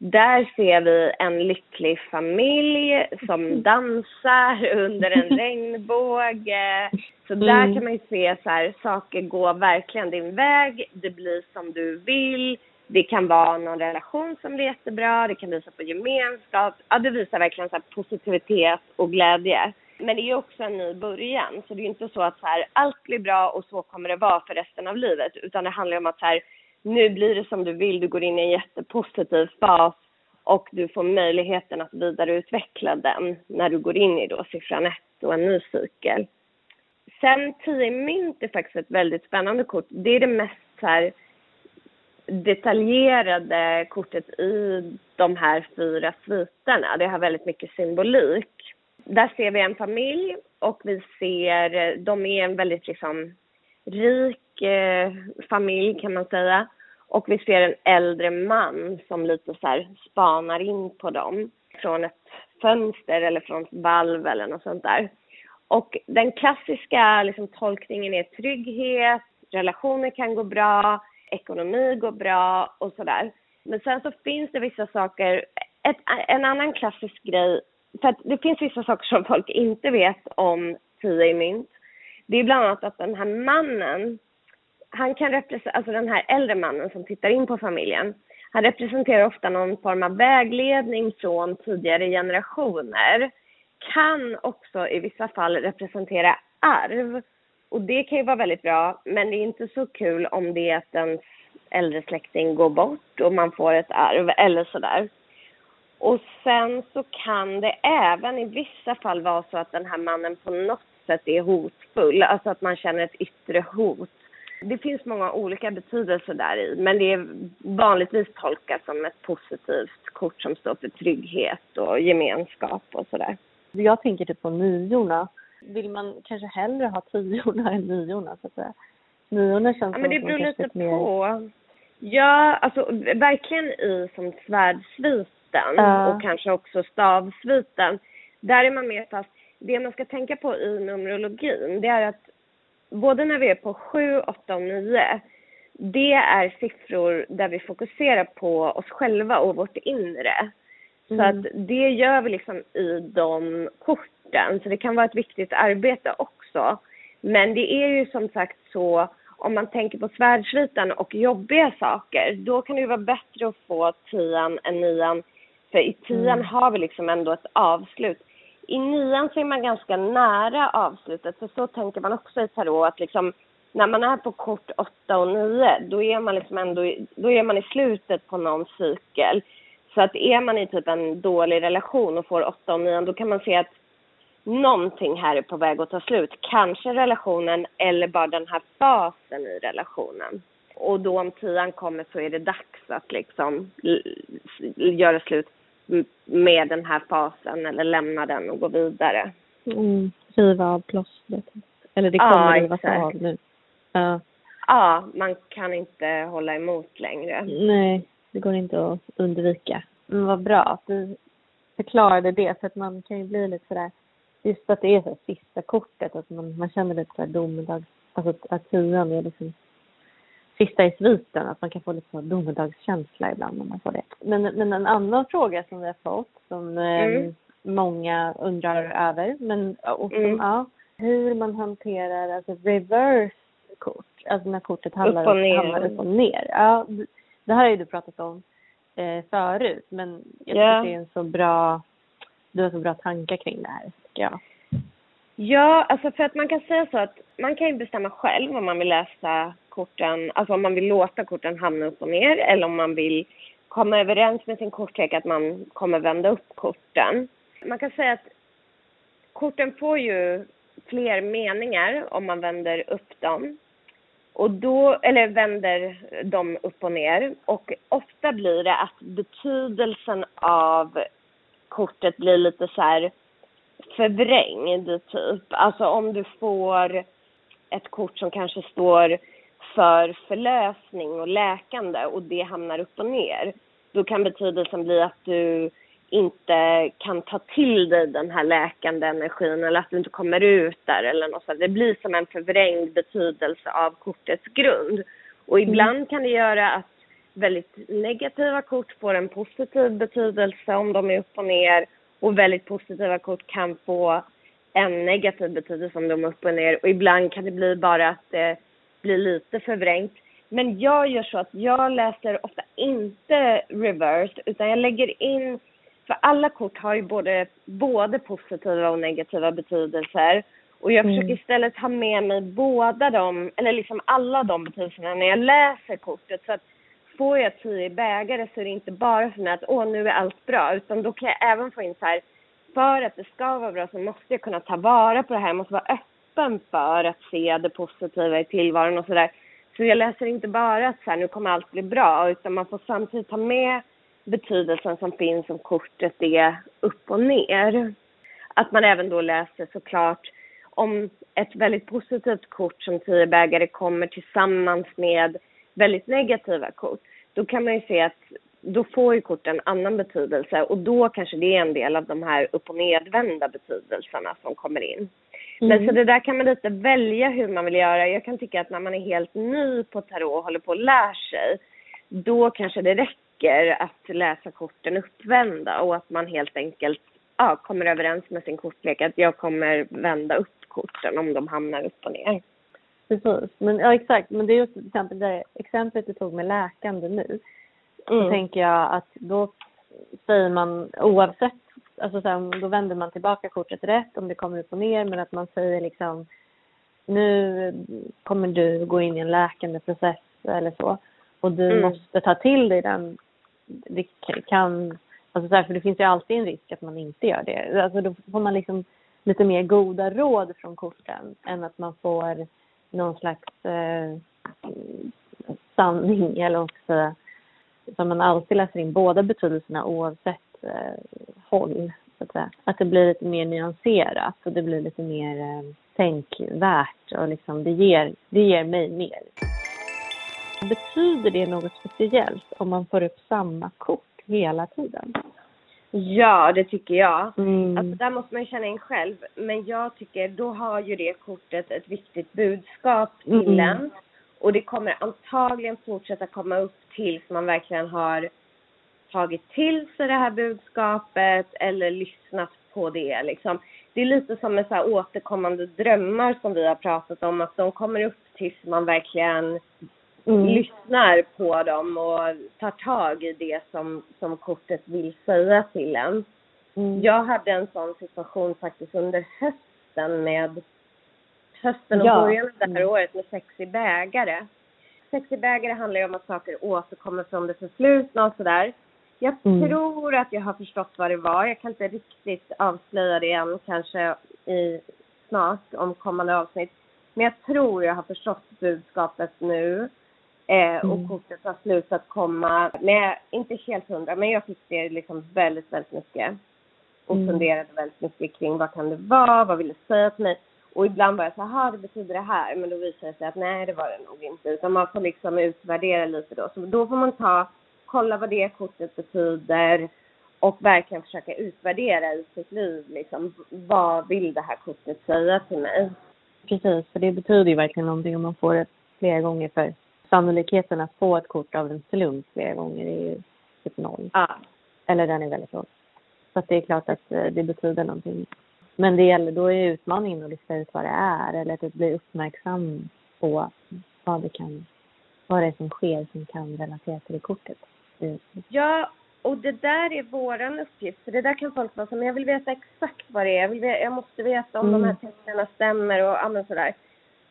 Där ser vi en lycklig familj som dansar under en regnbåge. Så där mm. kan man ju se så här, saker går verkligen din väg, det blir som du vill. Det kan vara någon relation som blir jättebra, det kan visa på gemenskap. Ja, det visar verkligen så positivitet och glädje. Men det är också en ny början, så det är inte så att så här, allt blir bra och så kommer det vara för resten av livet, utan det handlar om att så här, nu blir det som du vill, du går in i en jättepositiv fas och du får möjligheten att vidareutveckla den när du går in i då siffran 1 och en ny cykel. Sen 10 mynt är faktiskt ett väldigt spännande kort. Det är det mest så här detaljerade kortet i de här fyra sviterna. Det har väldigt mycket symbolik. Där ser vi en familj och vi ser, de är en väldigt liksom rik eh, familj kan man säga. Och vi ser en äldre man som lite så här spanar in på dem från ett fönster eller från ett valv eller något sånt där. Och den klassiska liksom, tolkningen är trygghet, relationer kan gå bra, ekonomi går bra och sådär. Men sen så finns det vissa saker, ett, en annan klassisk grej, för att det finns vissa saker som folk inte vet om tio i mynt. Det är bland annat att den här mannen han kan representera, alltså den här äldre mannen som tittar in på familjen, han representerar ofta någon form av vägledning från tidigare generationer. Kan också i vissa fall representera arv. Och det kan ju vara väldigt bra, men det är inte så kul om det är att ens äldre släkting går bort och man får ett arv eller sådär. Och sen så kan det även i vissa fall vara så att den här mannen på något sätt är hotfull, alltså att man känner ett yttre hot. Det finns många olika betydelser där i, men det är vanligtvis tolkat som ett positivt kort som står för trygghet och gemenskap och sådär. Jag tänker typ på niorna. Vill man kanske hellre ha tiorna än niorna så att säga? Niorna känns Ja, men det beror lite mer... på. Ja, alltså verkligen i som svärdsviten Ja. och kanske också stavsviten. Där är man mer fast. Det man ska tänka på i numerologin, det är att både när vi är på 7, 8 och 9, det är siffror där vi fokuserar på oss själva och vårt inre. Så Mm. att det gör vi liksom i de korten. Så det kan vara ett viktigt arbete också. Men det är ju som sagt så, om man tänker på svärdsviten och jobbiga saker, då kan det ju vara bättre att få tian än nian. För i tian Mm. har vi liksom ändå ett avslut. I nian så är man ganska nära avslutet, för så tänker man också i tarot att liksom när man är på kort 8 och 9, då är man liksom ändå i, då är man i slutet på någon cykel. Så att är man i typ en dålig relation och får 8 och 9, då kan man se att någonting här är på väg att ta slut. Kanske relationen eller bara den här fasen i relationen. Och då om tian kommer så är det dags att liksom göra slut med den här fasen eller lämna den och gå vidare. Mm. Riva av plåstret. Eller det Ja, kommer rivas exakt. av nu. Ja. Ja, man kan inte hålla emot längre. Nej, det går inte att undvika. Men vad bra att du förklarade det, för att man kan ju bli lite sådär, just att det är så sista kortet, att man, man känner lite såhär domedags, alltså att- att tian är liksom sista i sviten, att man kan få lite så här domedagskänsla ibland när man får det. Men, men en annan fråga som vi har fått, som eh, Mm. många undrar över, men och som, Mm. ja, hur man hanterar alltså reverse kort, alltså när kortet hamnar Upp och ner. hamnar upp och ner. Ja, det här har ju du pratat om eh, förut, men jag tycker Ja. det är en så bra, du har så bra tankar kring det här, tycker jag. Ja, alltså för att man kan säga så att man kan ju bestämma själv om man vill läsa korten, alltså om man vill låta korten hamna upp och ner eller om man vill komma överens med sin kortlek att man kommer vända upp korten. Man kan säga att korten får ju fler meningar om man vänder upp dem. Och då, eller vänder dem upp och ner. Och ofta blir det att betydelsen av kortet blir lite så här förvrängd typ. Alltså om du får ett kort som kanske står för förlösning och läkande och det hamnar upp och ner. Då kan betydelsen bli att du inte kan ta till dig den här läkande energin eller att du inte kommer ut där eller något sånt. Det blir som en förvrängd betydelse av kortets grund. Och ibland kan det göra att väldigt negativa kort får en positiv betydelse om de är upp och ner och väldigt positiva kort kan få en negativ betydelse om de är upp och ner och ibland kan det bli bara att det blir lite förvrängt. Men jag gör så att jag läser ofta inte reversed utan jag lägger in, för alla kort har ju både, både positiva och negativa betydelser och jag Mm. försöker istället ha med mig båda de, eller liksom alla de betydelserna när jag läser kortet så att får jag tio bägare så är det inte bara för mig att åh nu är allt bra utan då kan jag även få in så här för att det ska vara bra så måste jag kunna ta vara på det här, jag måste vara öppen för att se det positiva i tillvaron och sådär. Så jag läser inte bara att så här, nu kommer allt bli bra utan man får samtidigt ta med betydelsen som finns om kortet är upp och ner. Att man även då läser såklart om ett väldigt positivt kort som tio bägare kommer tillsammans med väldigt negativa kort, då kan man ju se att då får ju korten en annan betydelse och då kanske det är en del av de här upp och nedvända betydelserna som kommer in. Men Mm. så det där kan man lite välja hur man vill göra. Jag kan tycka att när man är helt ny på tarot och håller på att lära sig, då kanske det räcker att läsa korten uppvända och att man helt enkelt ja, kommer överens med sin kortlek att jag kommer vända upp korten om de hamnar upp och ner. Precis. Men, ja, exakt. Men det är just till exempel det exemplet du tog med läkande nu. Mm. Så tänker jag att då säger man oavsett, alltså så här, då vänder man tillbaka kortet rätt om det kommer upp och ner men att man säger liksom nu kommer du gå in i en läkande process eller så och du mm. måste ta till dig den. Det kan, alltså så här, för det finns ju alltid en risk att man inte gör det. Alltså då får man liksom lite mer goda råd från korten än att man får någon slags eh, sanning eller också som man alltid läser in båda betydelserna oavsett håll. Så att, säga. att det blir lite mer nyanserat och det blir lite mer eh, tänkvärt och liksom det ger, det ger mig mer. Betyder det något speciellt om man får upp samma kort hela tiden? Ja, det tycker jag. Mm. Alltså, där måste man känna in själv. Men jag tycker då har ju det kortet ett viktigt budskap till mm. en. Och det kommer antagligen fortsätta komma upp tills man verkligen har tagit till sig det här budskapet eller lyssnat på det. Liksom. Det är lite som med så här återkommande drömmar som vi har pratat om, att de kommer upp tills man verkligen mm. lyssnar på dem och tar tag i det som, som kortet vill säga till en. Mm. Jag hade en sån situation faktiskt under hösten med hösten och ja. början av det här mm. året med sex i bägare. Sex i bägare handlar ju om att saker återkommer från det förflutna och sådär. Jag mm. tror att jag har förstått vad det var. Jag kan inte riktigt avslöja det än kanske i snart om kommande avsnitt. Men jag tror jag har förstått budskapet nu. Eh, och mm. kortet har slutat komma. Men inte helt hundra, men jag fick det liksom väldigt, väldigt mycket. Och mm. funderade väldigt mycket kring vad kan det vara, vad vill det säga till mig? Och ibland var jag så här, det betyder det här. Men då visade det sig att nej, det var det nog inte. Utan man får liksom utvärdera lite då. Så då får man ta, kolla vad det kortet betyder och verkligen försöka utvärdera i sitt liv. Liksom, vad vill det här kortet säga till mig? Precis, för det betyder ju verkligen någonting om man får det flera gånger. För sannolikheten att få ett kort av en slump flera gånger är ju typ noll. Ja. Eller den är väldigt låg. Så att det är klart att eh, det betyder någonting. Men det gäller, då är utmaningen att lista ut vad det är eller att bli uppmärksam på vad det kan, vad det är som sker som kan relateras till det kortet. Ja, och det där är våran uppgift. För det där kan folk vara som, jag vill veta exakt vad det är. Jag, vill, jag måste veta om mm. de här mm. tecknen stämmer och ja, sådär.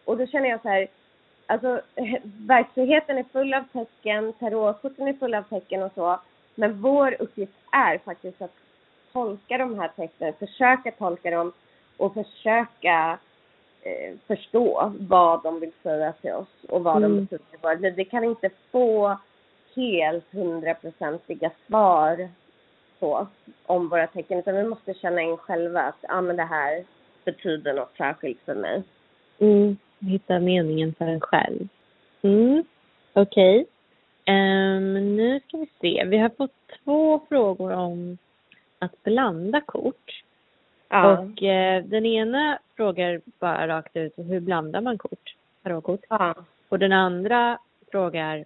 Och då känner jag så här, alltså verkligheten är full av tecken, tarotkorten är fulla av tecken och så. Men vår uppgift är faktiskt att tolka de här tecknen, försöka tolka dem och försöka eh, förstå vad de vill säga till oss och vad mm. de betyder för. Det kan inte få helt hundraprocentiga svar på om våra tecken utan vi måste känna in själva att ah, men det här betyder något särskilt för mig. Mm. Hitta meningen för en själv. Mm. Okej. Okay. Um, ehm, nu ska vi se. Vi har fått två frågor om att blanda kort. Ja. Och eh, den ena frågar bara rakt ut hur blandar man kort, tarotkort? Ja. Och den andra frågar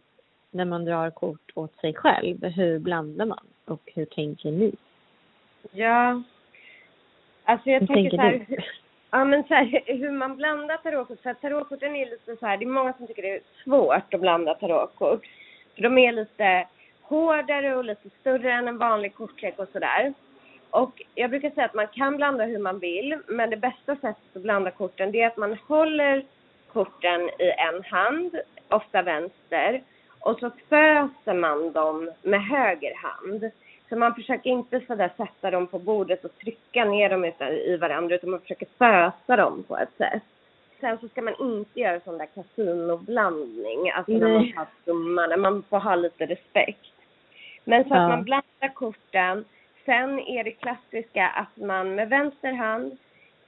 när man drar kort åt sig själv, hur blandar man och hur tänker ni? Ja, alltså jag hur tänker, tänker så här, ja men så här, hur man blandar tarotkort, för tarotkorten är lite så här, det är många som tycker det är svårt att blanda tarotkort. För de är lite hårdare och lite större än en vanlig kortlek och sådär. Och jag brukar säga att man kan blanda hur man vill, men det bästa sättet att blanda korten det är att man håller korten i en hand, ofta vänster, och så föser man dem med höger hand. Så man försöker inte så där sätta dem på bordet och trycka ner dem i varandra, utan man försöker fösa dem på ett sätt. Sen så ska man inte göra sån där kasinoblandning, alltså när man tar summan, man får ha lite respekt. Men så att man blandar korten. Sen är det klassiska att man med vänster hand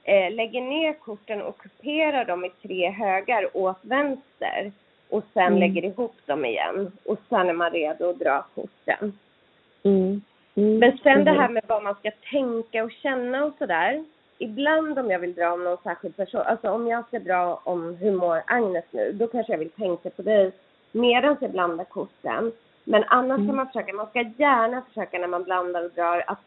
eh, lägger ner korten och kuperar dem i tre högar åt vänster. Och sen mm. lägger ihop dem igen. Och sen är man redo att dra korten. Mm. Mm. Men sen det här med vad man ska tänka och känna och sådär. Ibland om jag vill dra om någon särskild person, alltså om jag ska dra om hur mår Agnes nu, då kanske jag vill tänka på dig medan jag blandar korten. Men annars mm. kan man försöka, man ska gärna försöka när man blandar och drar att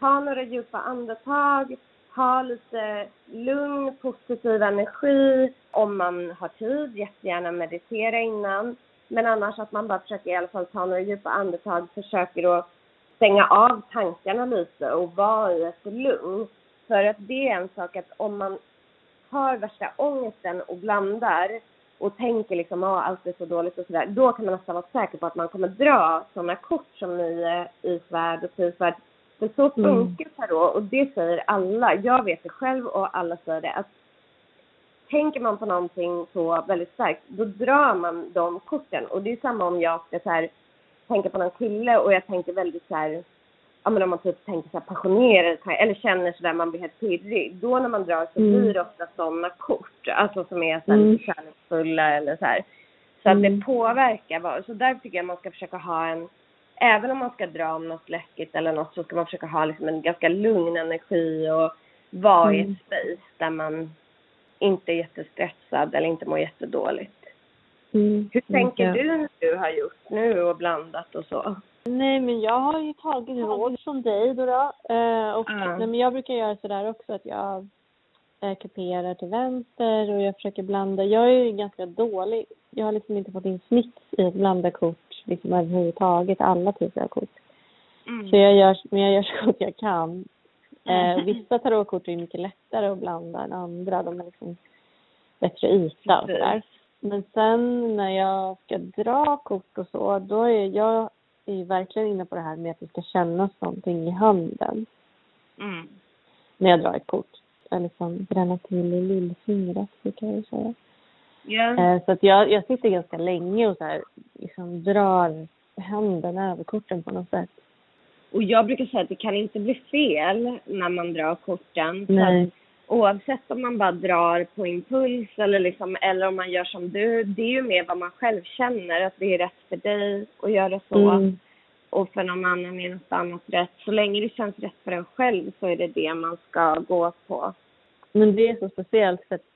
ta några djupa andetag, ha lite lugn, positiv energi. Om man har tid, jättegärna meditera innan. Men annars att man bara försöker i alla fall ta några djupa andetag, försöker att stänga av tankarna lite och vara i ett lugn. För att det är en sak att om man har värsta ångesten och blandar och tänker liksom att allt är så dåligt och sådär, då kan man nästan vara säker på att man kommer dra sådana kort som nio eh, i svärd och tio. För så funkar mm. tarot och det säger alla. Jag vet det själv och alla säger det. Att tänker man på någonting så väldigt starkt, då drar man de korten. Och det är samma om jag ska så här, tänka på någon kille och jag tänker väldigt så här, ja men om man typ tänker så här passionerad eller känner sådär man blir helt pirrig. Då när man drar så mm. blir det ofta sådana kort, alltså som är så här, mm. kärleksfulla eller så här. Så att det mm. påverkar. Så där tycker jag man ska försöka ha en, även om man ska dra om något läskigt eller något så ska man försöka ha liksom en ganska lugn energi och vara mm. i ett mm. space där man inte är jättestressad eller inte mår jättedåligt. Mm. Hur tänker ja. du när du har gjort nu och blandat och så? Nej, men jag har ju tagit råd från dig då. då. Eh, och, mm. nej, men jag brukar göra sådär också att jag eh, kuperar till vänster och jag försöker blanda. Jag är ju ganska dålig. Jag har liksom inte fått in snitt i att blanda kort liksom överhuvudtaget, alla typer av kort. Mm. Så jag gör, men jag gör så gott jag kan. Eh, vissa tarotkort är mycket lättare att blanda än andra. De har liksom bättre yta och sådär. Men sen när jag ska dra kort och så, då är jag är verkligen inne på det här med att det ska kännas någonting i handen. Mm. När jag drar ett kort. Jag liksom bränna till i lillfingret, brukar jag säga. Yeah. Så att jag, jag sitter ganska länge och så här, liksom drar händerna över korten på något sätt. Och jag brukar säga att det kan inte bli fel när man drar korten. Nej. oavsett om man bara drar på impuls eller, liksom, eller om man gör som du, det är ju mer vad man själv känner, att det är rätt för dig att göra så. Mm. Och för någon annan är något annat rätt. Så länge det känns rätt för en själv så är det det man ska gå på. Men det är så speciellt för att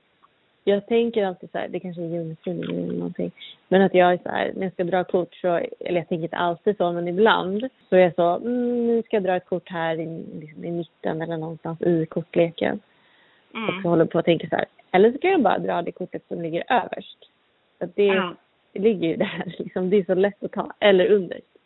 jag tänker alltid så här, det kanske är jungfrun eller någonting, men att jag är så här, när jag ska dra kort så, eller jag tänker inte alltid så, men ibland så är jag så, mm, nu ska jag dra ett kort här i, liksom i mitten eller någonstans i kortleken. Mm. Och så håller på att tänka så här, eller så kan jag bara dra det kortet som ligger överst. Att det, mm. det ligger ju där, liksom, det är så lätt att ta, eller underst.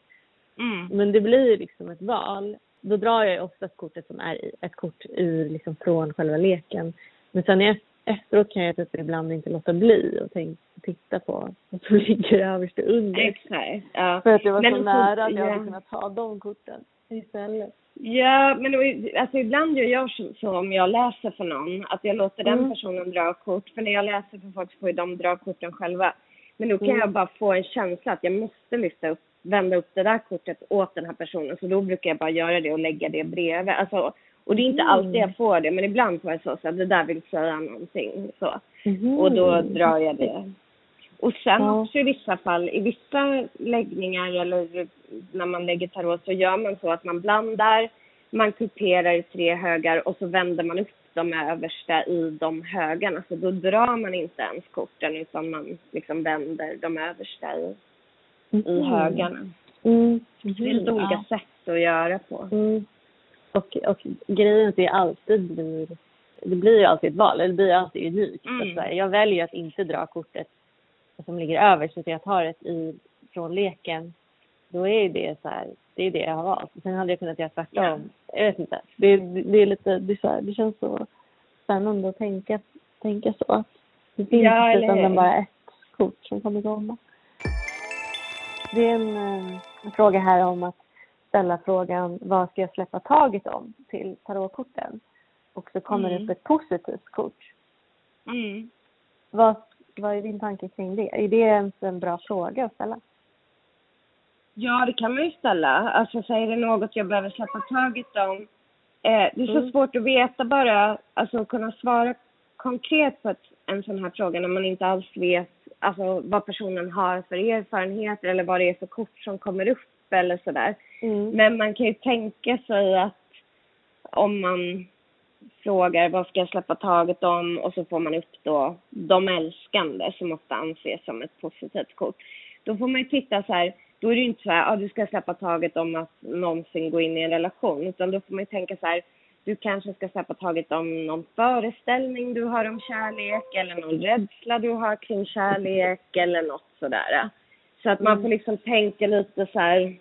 Mm. Men det blir liksom ett val. Då drar jag oftast kortet som är ett kort ur, liksom, från själva leken. Men sen är efteråt kan jag typ ibland inte låta bli och tänka, titta på vad som ligger överst och under. Exakt. Ja. För att det var men så nära att jag ja. hade kunnat ta de korten istället. Ja, men alltså ibland gör jag så, så om jag läser för någon, att jag låter mm. den personen dra kort. För när jag läser för folk så får ju de dra korten själva. Men då kan mm. jag bara få en känsla att jag måste lyfta upp, vända upp det där kortet åt den här personen. Så då brukar jag bara göra det och lägga det bredvid. Alltså, och det är inte mm. alltid jag får det, men ibland får jag så, att det där vill säga någonting. Så. Mm. Och då drar jag det. Och sen ja. också i vissa fall, i vissa läggningar eller när man lägger tarot så gör man så att man blandar, man kuperar i tre högar och så vänder man upp de översta i de högarna. Så då drar man inte ens korten utan man liksom vänder de översta i, mm. i högarna. Mm. Det är lite olika ja. sätt att göra på. Mm. Och, och grejen är att det alltid blir, det blir ju alltid ett val, det blir alltid unikt. Mm. Så jag väljer att inte dra kortet som ligger överst utan jag tar ett i, från leken. Då är det så här, det är det jag har valt. Sen hade jag kunnat göra tvärtom. Ja. Jag vet inte. Det, det är lite, det, är så här, det känns så spännande att tänka, tänka så. Det finns ja, utan bara ett kort som kommer komma. Det är en, eh, en fråga här om att ställa frågan vad ska jag släppa taget om till tarotkorten? Och så kommer mm. det upp ett positivt kort. Mm. Vad, vad är din tanke kring det? Är det ens en bra fråga att ställa? Ja, det kan man ju ställa. Alltså, så är det något jag behöver släppa taget om? Eh, det är så mm. svårt att veta bara, alltså kunna svara konkret på ett, en sån här fråga när man inte alls vet alltså, vad personen har för erfarenheter eller vad det är för kort som kommer upp eller sådär. Mm. Men man kan ju tänka sig att om man frågar vad ska jag släppa taget om och så får man upp då de älskande som ofta anses som ett positivt kort. Då får man ju titta så här, då är det ju inte så här, ah, du ska släppa taget om att någonsin gå in i en relation utan då får man ju tänka så här, du kanske ska släppa taget om någon föreställning du har om kärlek eller någon rädsla du har kring kärlek eller något sådär. Så att man får liksom tänka lite så här,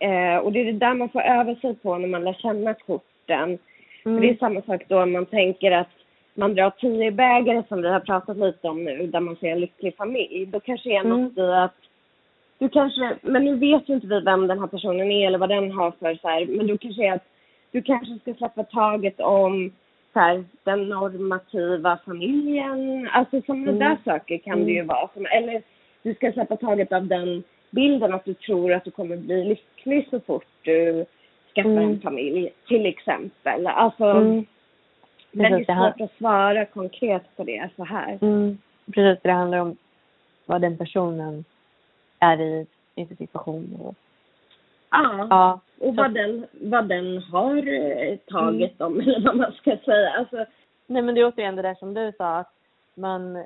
eh, och det är det där man får öva sig på när man lär känna korten. För det är samma sak då om man tänker att man drar tio bägare som vi har pratat lite om nu, där man ser en lycklig familj. Då kanske det är något i att du kanske, men nu vet ju inte vi vem den här personen är eller vad den har för så här, men då kanske är att du kanske ska släppa taget om så här, den normativa familjen. Alltså sådana där saker kan det ju vara. Som, eller du ska släppa taget av den bilden att du tror att du kommer bli lycklig så fort du skaffar en familj, till exempel. Alltså, men det Precis, det är svårt att svara konkret på det så här. Mm. Precis, det handlar om vad den personen är i, i sin situation. Och, Ja. ja, Och vad den, vad den har eh, tagit om, eller vad man ska säga. Alltså, Nej men det är återigen det där som du sa att man, eh,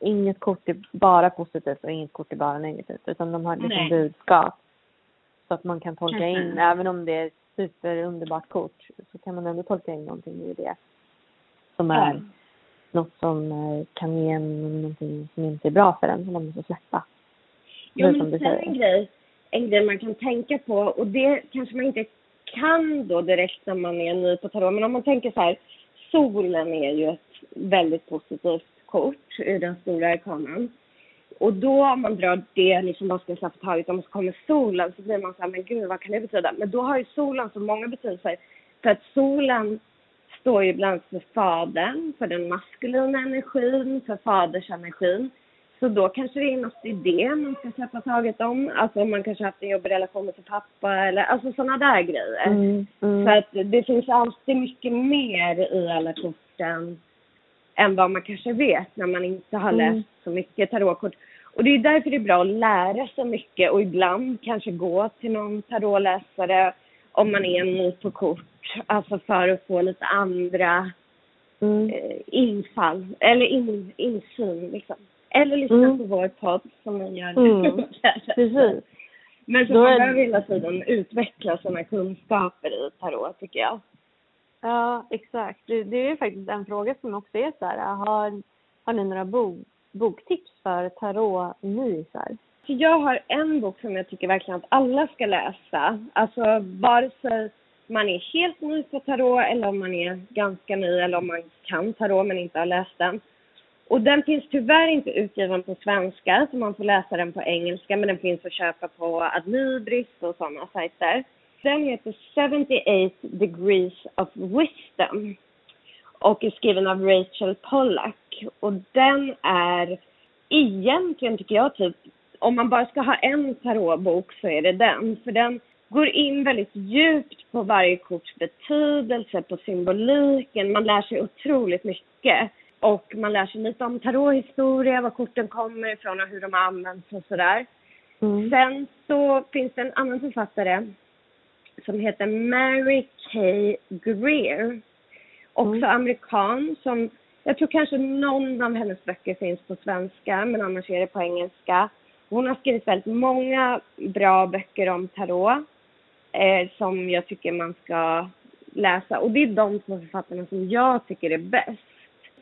inget kort är bara positivt och inget kort är bara negativt utan de har liksom Nej. budskap. Så att man kan tolka in, även om det är ett superunderbart kort så kan man ändå tolka in någonting i det. Som är Ja. något som eh, kan ge en någonting som inte är bra för en som man måste släppa. Jo, Det är men som du sen säger. en grej, en grej man kan tänka på och det kanske man inte kan då direkt när man är ny på tarot. Men om man tänker så här, solen är ju ett väldigt positivt kort ur den stora arkanan. Och då om man drar det, liksom bara ska släppa taget om, så kommer solen, så blir man så här, men gud vad kan det betyda? Men då har ju solen så många betydelser. För att solen står ju bland annat för fadern, för den maskulina energin, för fadersenergin. Så då kanske det är något i det man ska släppa taget om. Alltså om man kanske haft en jobbig relation med sin pappa eller alltså sådana där grejer. Mm, mm. Så att det finns alltid mycket mer i alla korten än vad man kanske vet när man inte har Mm. läst så mycket tarotkort. Och det är därför det är bra att lära sig mycket och ibland kanske gå till någon tarotläsare om man är ny på kort. Alltså för att få lite andra Mm. eh, infall, eller in, insyn liksom. Eller lyssna Mm. på vår podd som vi gör Mm. Precis. Men så man behöver hela tiden utveckla sina kunskaper i tarot tycker jag. Ja, exakt. Det, det är faktiskt en fråga som också är så här, har, har ni några bo, boktips för tarotnysar? Jag har en bok som jag tycker verkligen att alla ska läsa. Alltså vare sig man är helt ny på tarot eller om man är ganska ny eller om man kan tarot men inte har läst den. Och den finns tyvärr inte utgiven på svenska så man får läsa den på engelska men den finns att köpa på Adlibris och sådana sajter. Den heter 78 degrees of wisdom och är skriven av Rachel Pollack. Och den är egentligen tycker jag typ, om man bara ska ha en tarotbok så är det den. För den går in väldigt djupt på varje korts betydelse, på symboliken. Man lär sig otroligt mycket. Och man lär sig lite om tarothistoria, var korten kommer ifrån och hur de används och sådär. Mm. Sen så finns det en annan författare som heter Mary K. Greer. Också Mm. amerikan som, jag tror kanske någon av hennes böcker finns på svenska men annars är det på engelska. Hon har skrivit väldigt många bra böcker om tarot eh, som jag tycker man ska läsa och det är de två författarna som jag tycker är bäst.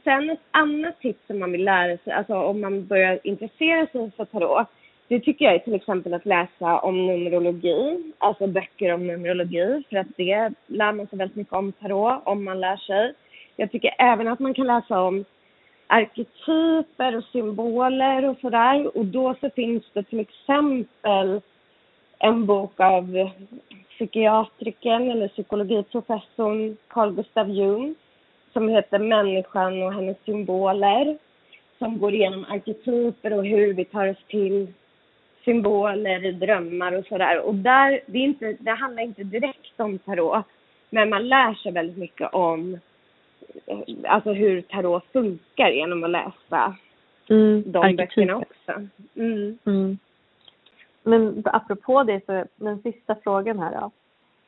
Sen ett annat tips om man vill lära sig, alltså om man börjar intressera sig för tarot, det tycker jag är till exempel att läsa om numerologi, alltså böcker om numerologi, för att det lär man sig väldigt mycket om tarot, om man lär sig. Jag tycker även att man kan läsa om arketyper och symboler och sådär. Och då så finns det till exempel en bok av psykiatrikern eller psykologiprofessorn Carl Gustav Jung som heter Människan och hennes symboler som går igenom arketyper och hur vi tar oss till symboler drömmar och sådär. Och där, det, är inte, det handlar inte direkt om tarot, men man lär sig väldigt mycket om eh, alltså hur tarot funkar genom att läsa Mm. de Arketyper. böckerna också. Mm. Mm. Men apropå det, så den sista frågan här då.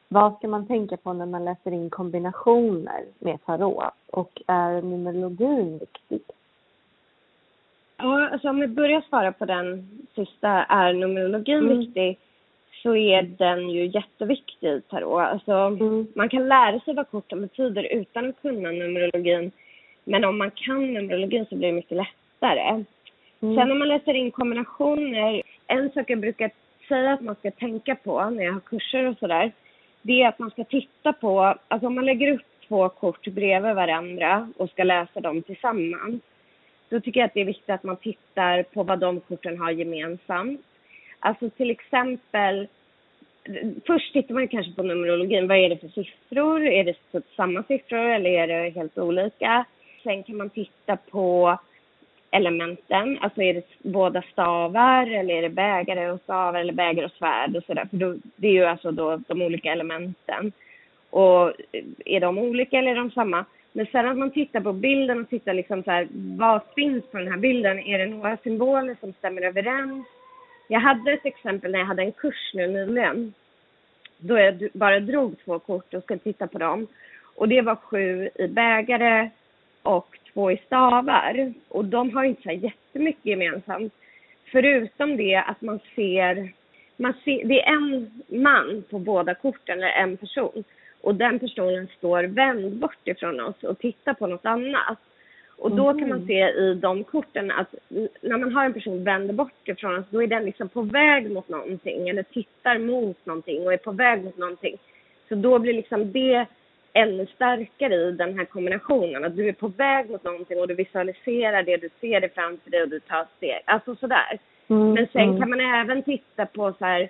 Vad ska man tänka på när man läser in kombinationer med tarot? Och är numerologin viktig? Ja, alltså om vi börjar svara på den sista, är numerologin Mm. viktig? så är den ju jätteviktig i tarot. Alltså, Mm. Man kan lära sig vad korten betyder utan att kunna numerologin. Men om man kan numerologin så blir det mycket lättare. Mm. Sen när man läser in kombinationer, en sak jag brukar säga att man ska tänka på när jag har kurser och sådär, det är att man ska titta på, alltså om man lägger upp två kort bredvid varandra och ska läsa dem tillsammans, då tycker jag att det är viktigt att man tittar på vad de korten har gemensamt. Alltså till exempel, först tittar man kanske på numerologin, vad är det för siffror? Är det samma siffror eller är det helt olika? Sen kan man titta på elementen, alltså är det båda stavar eller är det bägare och stavar eller bägare och svärd och sådär. För då, det är ju alltså då de olika elementen. Och eh, är de olika eller är de samma? Men sen att man tittar på bilden och tittar liksom så här, vad finns på den här bilden? Är det några symboler som stämmer överens? Jag hade ett exempel när jag hade en kurs nu nyligen. Då jag bara drog två kort och skulle titta på dem. Och det var sju i bägare och två i stavar. Och de har inte så här jättemycket gemensamt. Förutom det att man ser, man ser, det är en man på båda korten, eller en person. Och den personen står vänd bort ifrån oss och tittar på något annat. Och då kan man Mhm. se i de korten att när man har en person vänd bort ifrån oss, då är den liksom på väg mot någonting eller tittar mot någonting och är på väg mot någonting. Så då blir liksom det ännu starkare i den här kombinationen. Att du är på väg mot någonting och du visualiserar det, du ser det framför dig och du tar steg. Alltså sådär. Mm. Men sen mm. kan man även titta på så här,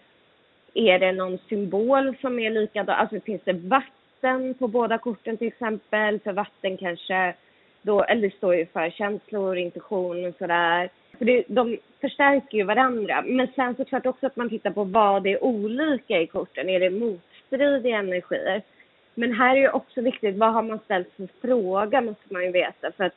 är det någon symbol som är likadan? Alltså finns det vatten på båda korten till exempel? För vatten kanske, då, eller det står ju för känslor, intuition och sådär. För det, de förstärker ju varandra. Men sen såklart också att man tittar på vad det är olika i korten. Är det motstridiga energier? Men här är ju också viktigt, vad har man ställt för fråga måste man ju veta. För att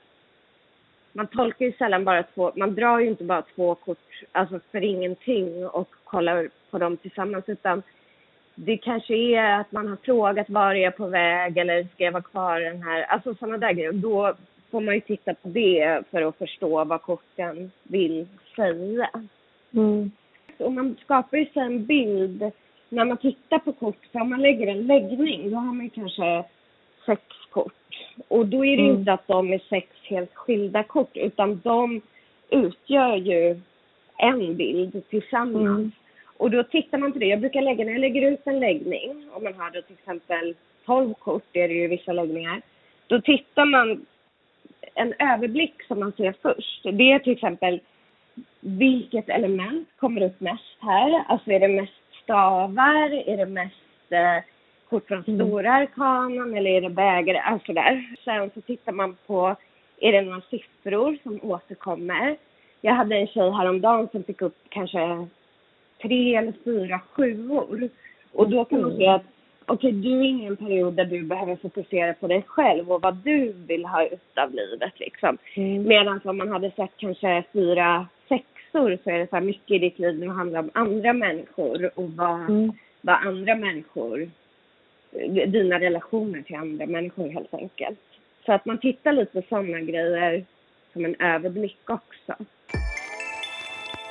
man tolkar ju sällan bara två, man drar ju inte bara två kort alltså för ingenting och kollar på dem tillsammans utan det kanske är att man har frågat var är jag på väg eller ska jag vara kvar i den här, alltså sådana där grejer. Då får man ju titta på det för att förstå vad korten vill säga. Mm. Och man skapar ju sen en bild när man tittar på kort, för om man lägger en läggning då har man ju kanske sex kort. Och då är det Mm. inte att de är sex helt skilda kort utan de utgör ju en bild tillsammans. Mm. Och då tittar man på det. Jag brukar lägga, när jag lägger ut en läggning, om man har då till exempel 12 kort, det är det ju vissa läggningar, då tittar man en överblick som man ser först. Det är till exempel vilket element kommer upp mest här? Alltså är det mest stavar? Är det mest eh, kort från Mm. stora arkanen eller är det bägare? Alltså där. Sen så tittar man på, är det några siffror som återkommer? Jag hade en tjej häromdagen som fick upp kanske tre eller fyra sjuor. Och då kan man Mm. se att okej, du är i en period där du behöver fokusera på dig själv och vad du vill ha ut av livet liksom. Mm. Medan om man hade sett kanske fyra sexor så är det så här mycket i ditt liv som handlar om andra människor och vad, Mm. vad andra människor, dina relationer till andra människor helt enkelt. Så att man tittar lite på sådana grejer som en överblick också.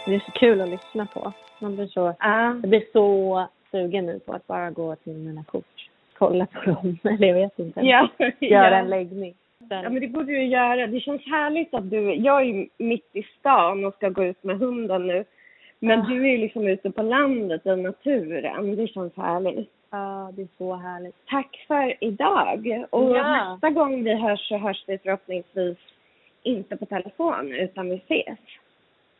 Det är så kul att lyssna på. Man blir så, Ja. jag blir så sugen nu på att bara gå till mina kort. Kolla på dem, eller jag vet inte. Ja, Göra ja. en läggning. Ja men det borde du göra. Det känns härligt att du, jag är ju mitt i stan och ska gå ut med hunden nu. Men Ja. du är ju liksom ute på landet i naturen. Det känns härligt. Ja, det är så härligt. Tack för idag. Och Ja. nästa gång vi hörs så hörs vi förhoppningsvis inte på telefon utan vi ses.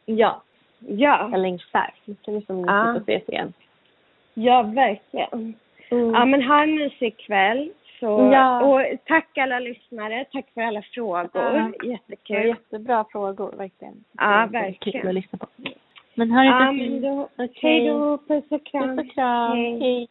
Ja, Ja, jag längtar. Nu ska vi som Ja. att ses igen. ja verkligen. Mm. Ja men ha en mysig kväll. Så, Ja. Och tack alla lyssnare. Tack för alla frågor. Ja. Det Jättekul. jättebra frågor, verkligen. Ja, Det verkligen. Kul att lyssna på. Men hör men då, hej då. Puss och kram. Puss och kram. Hej. Hej.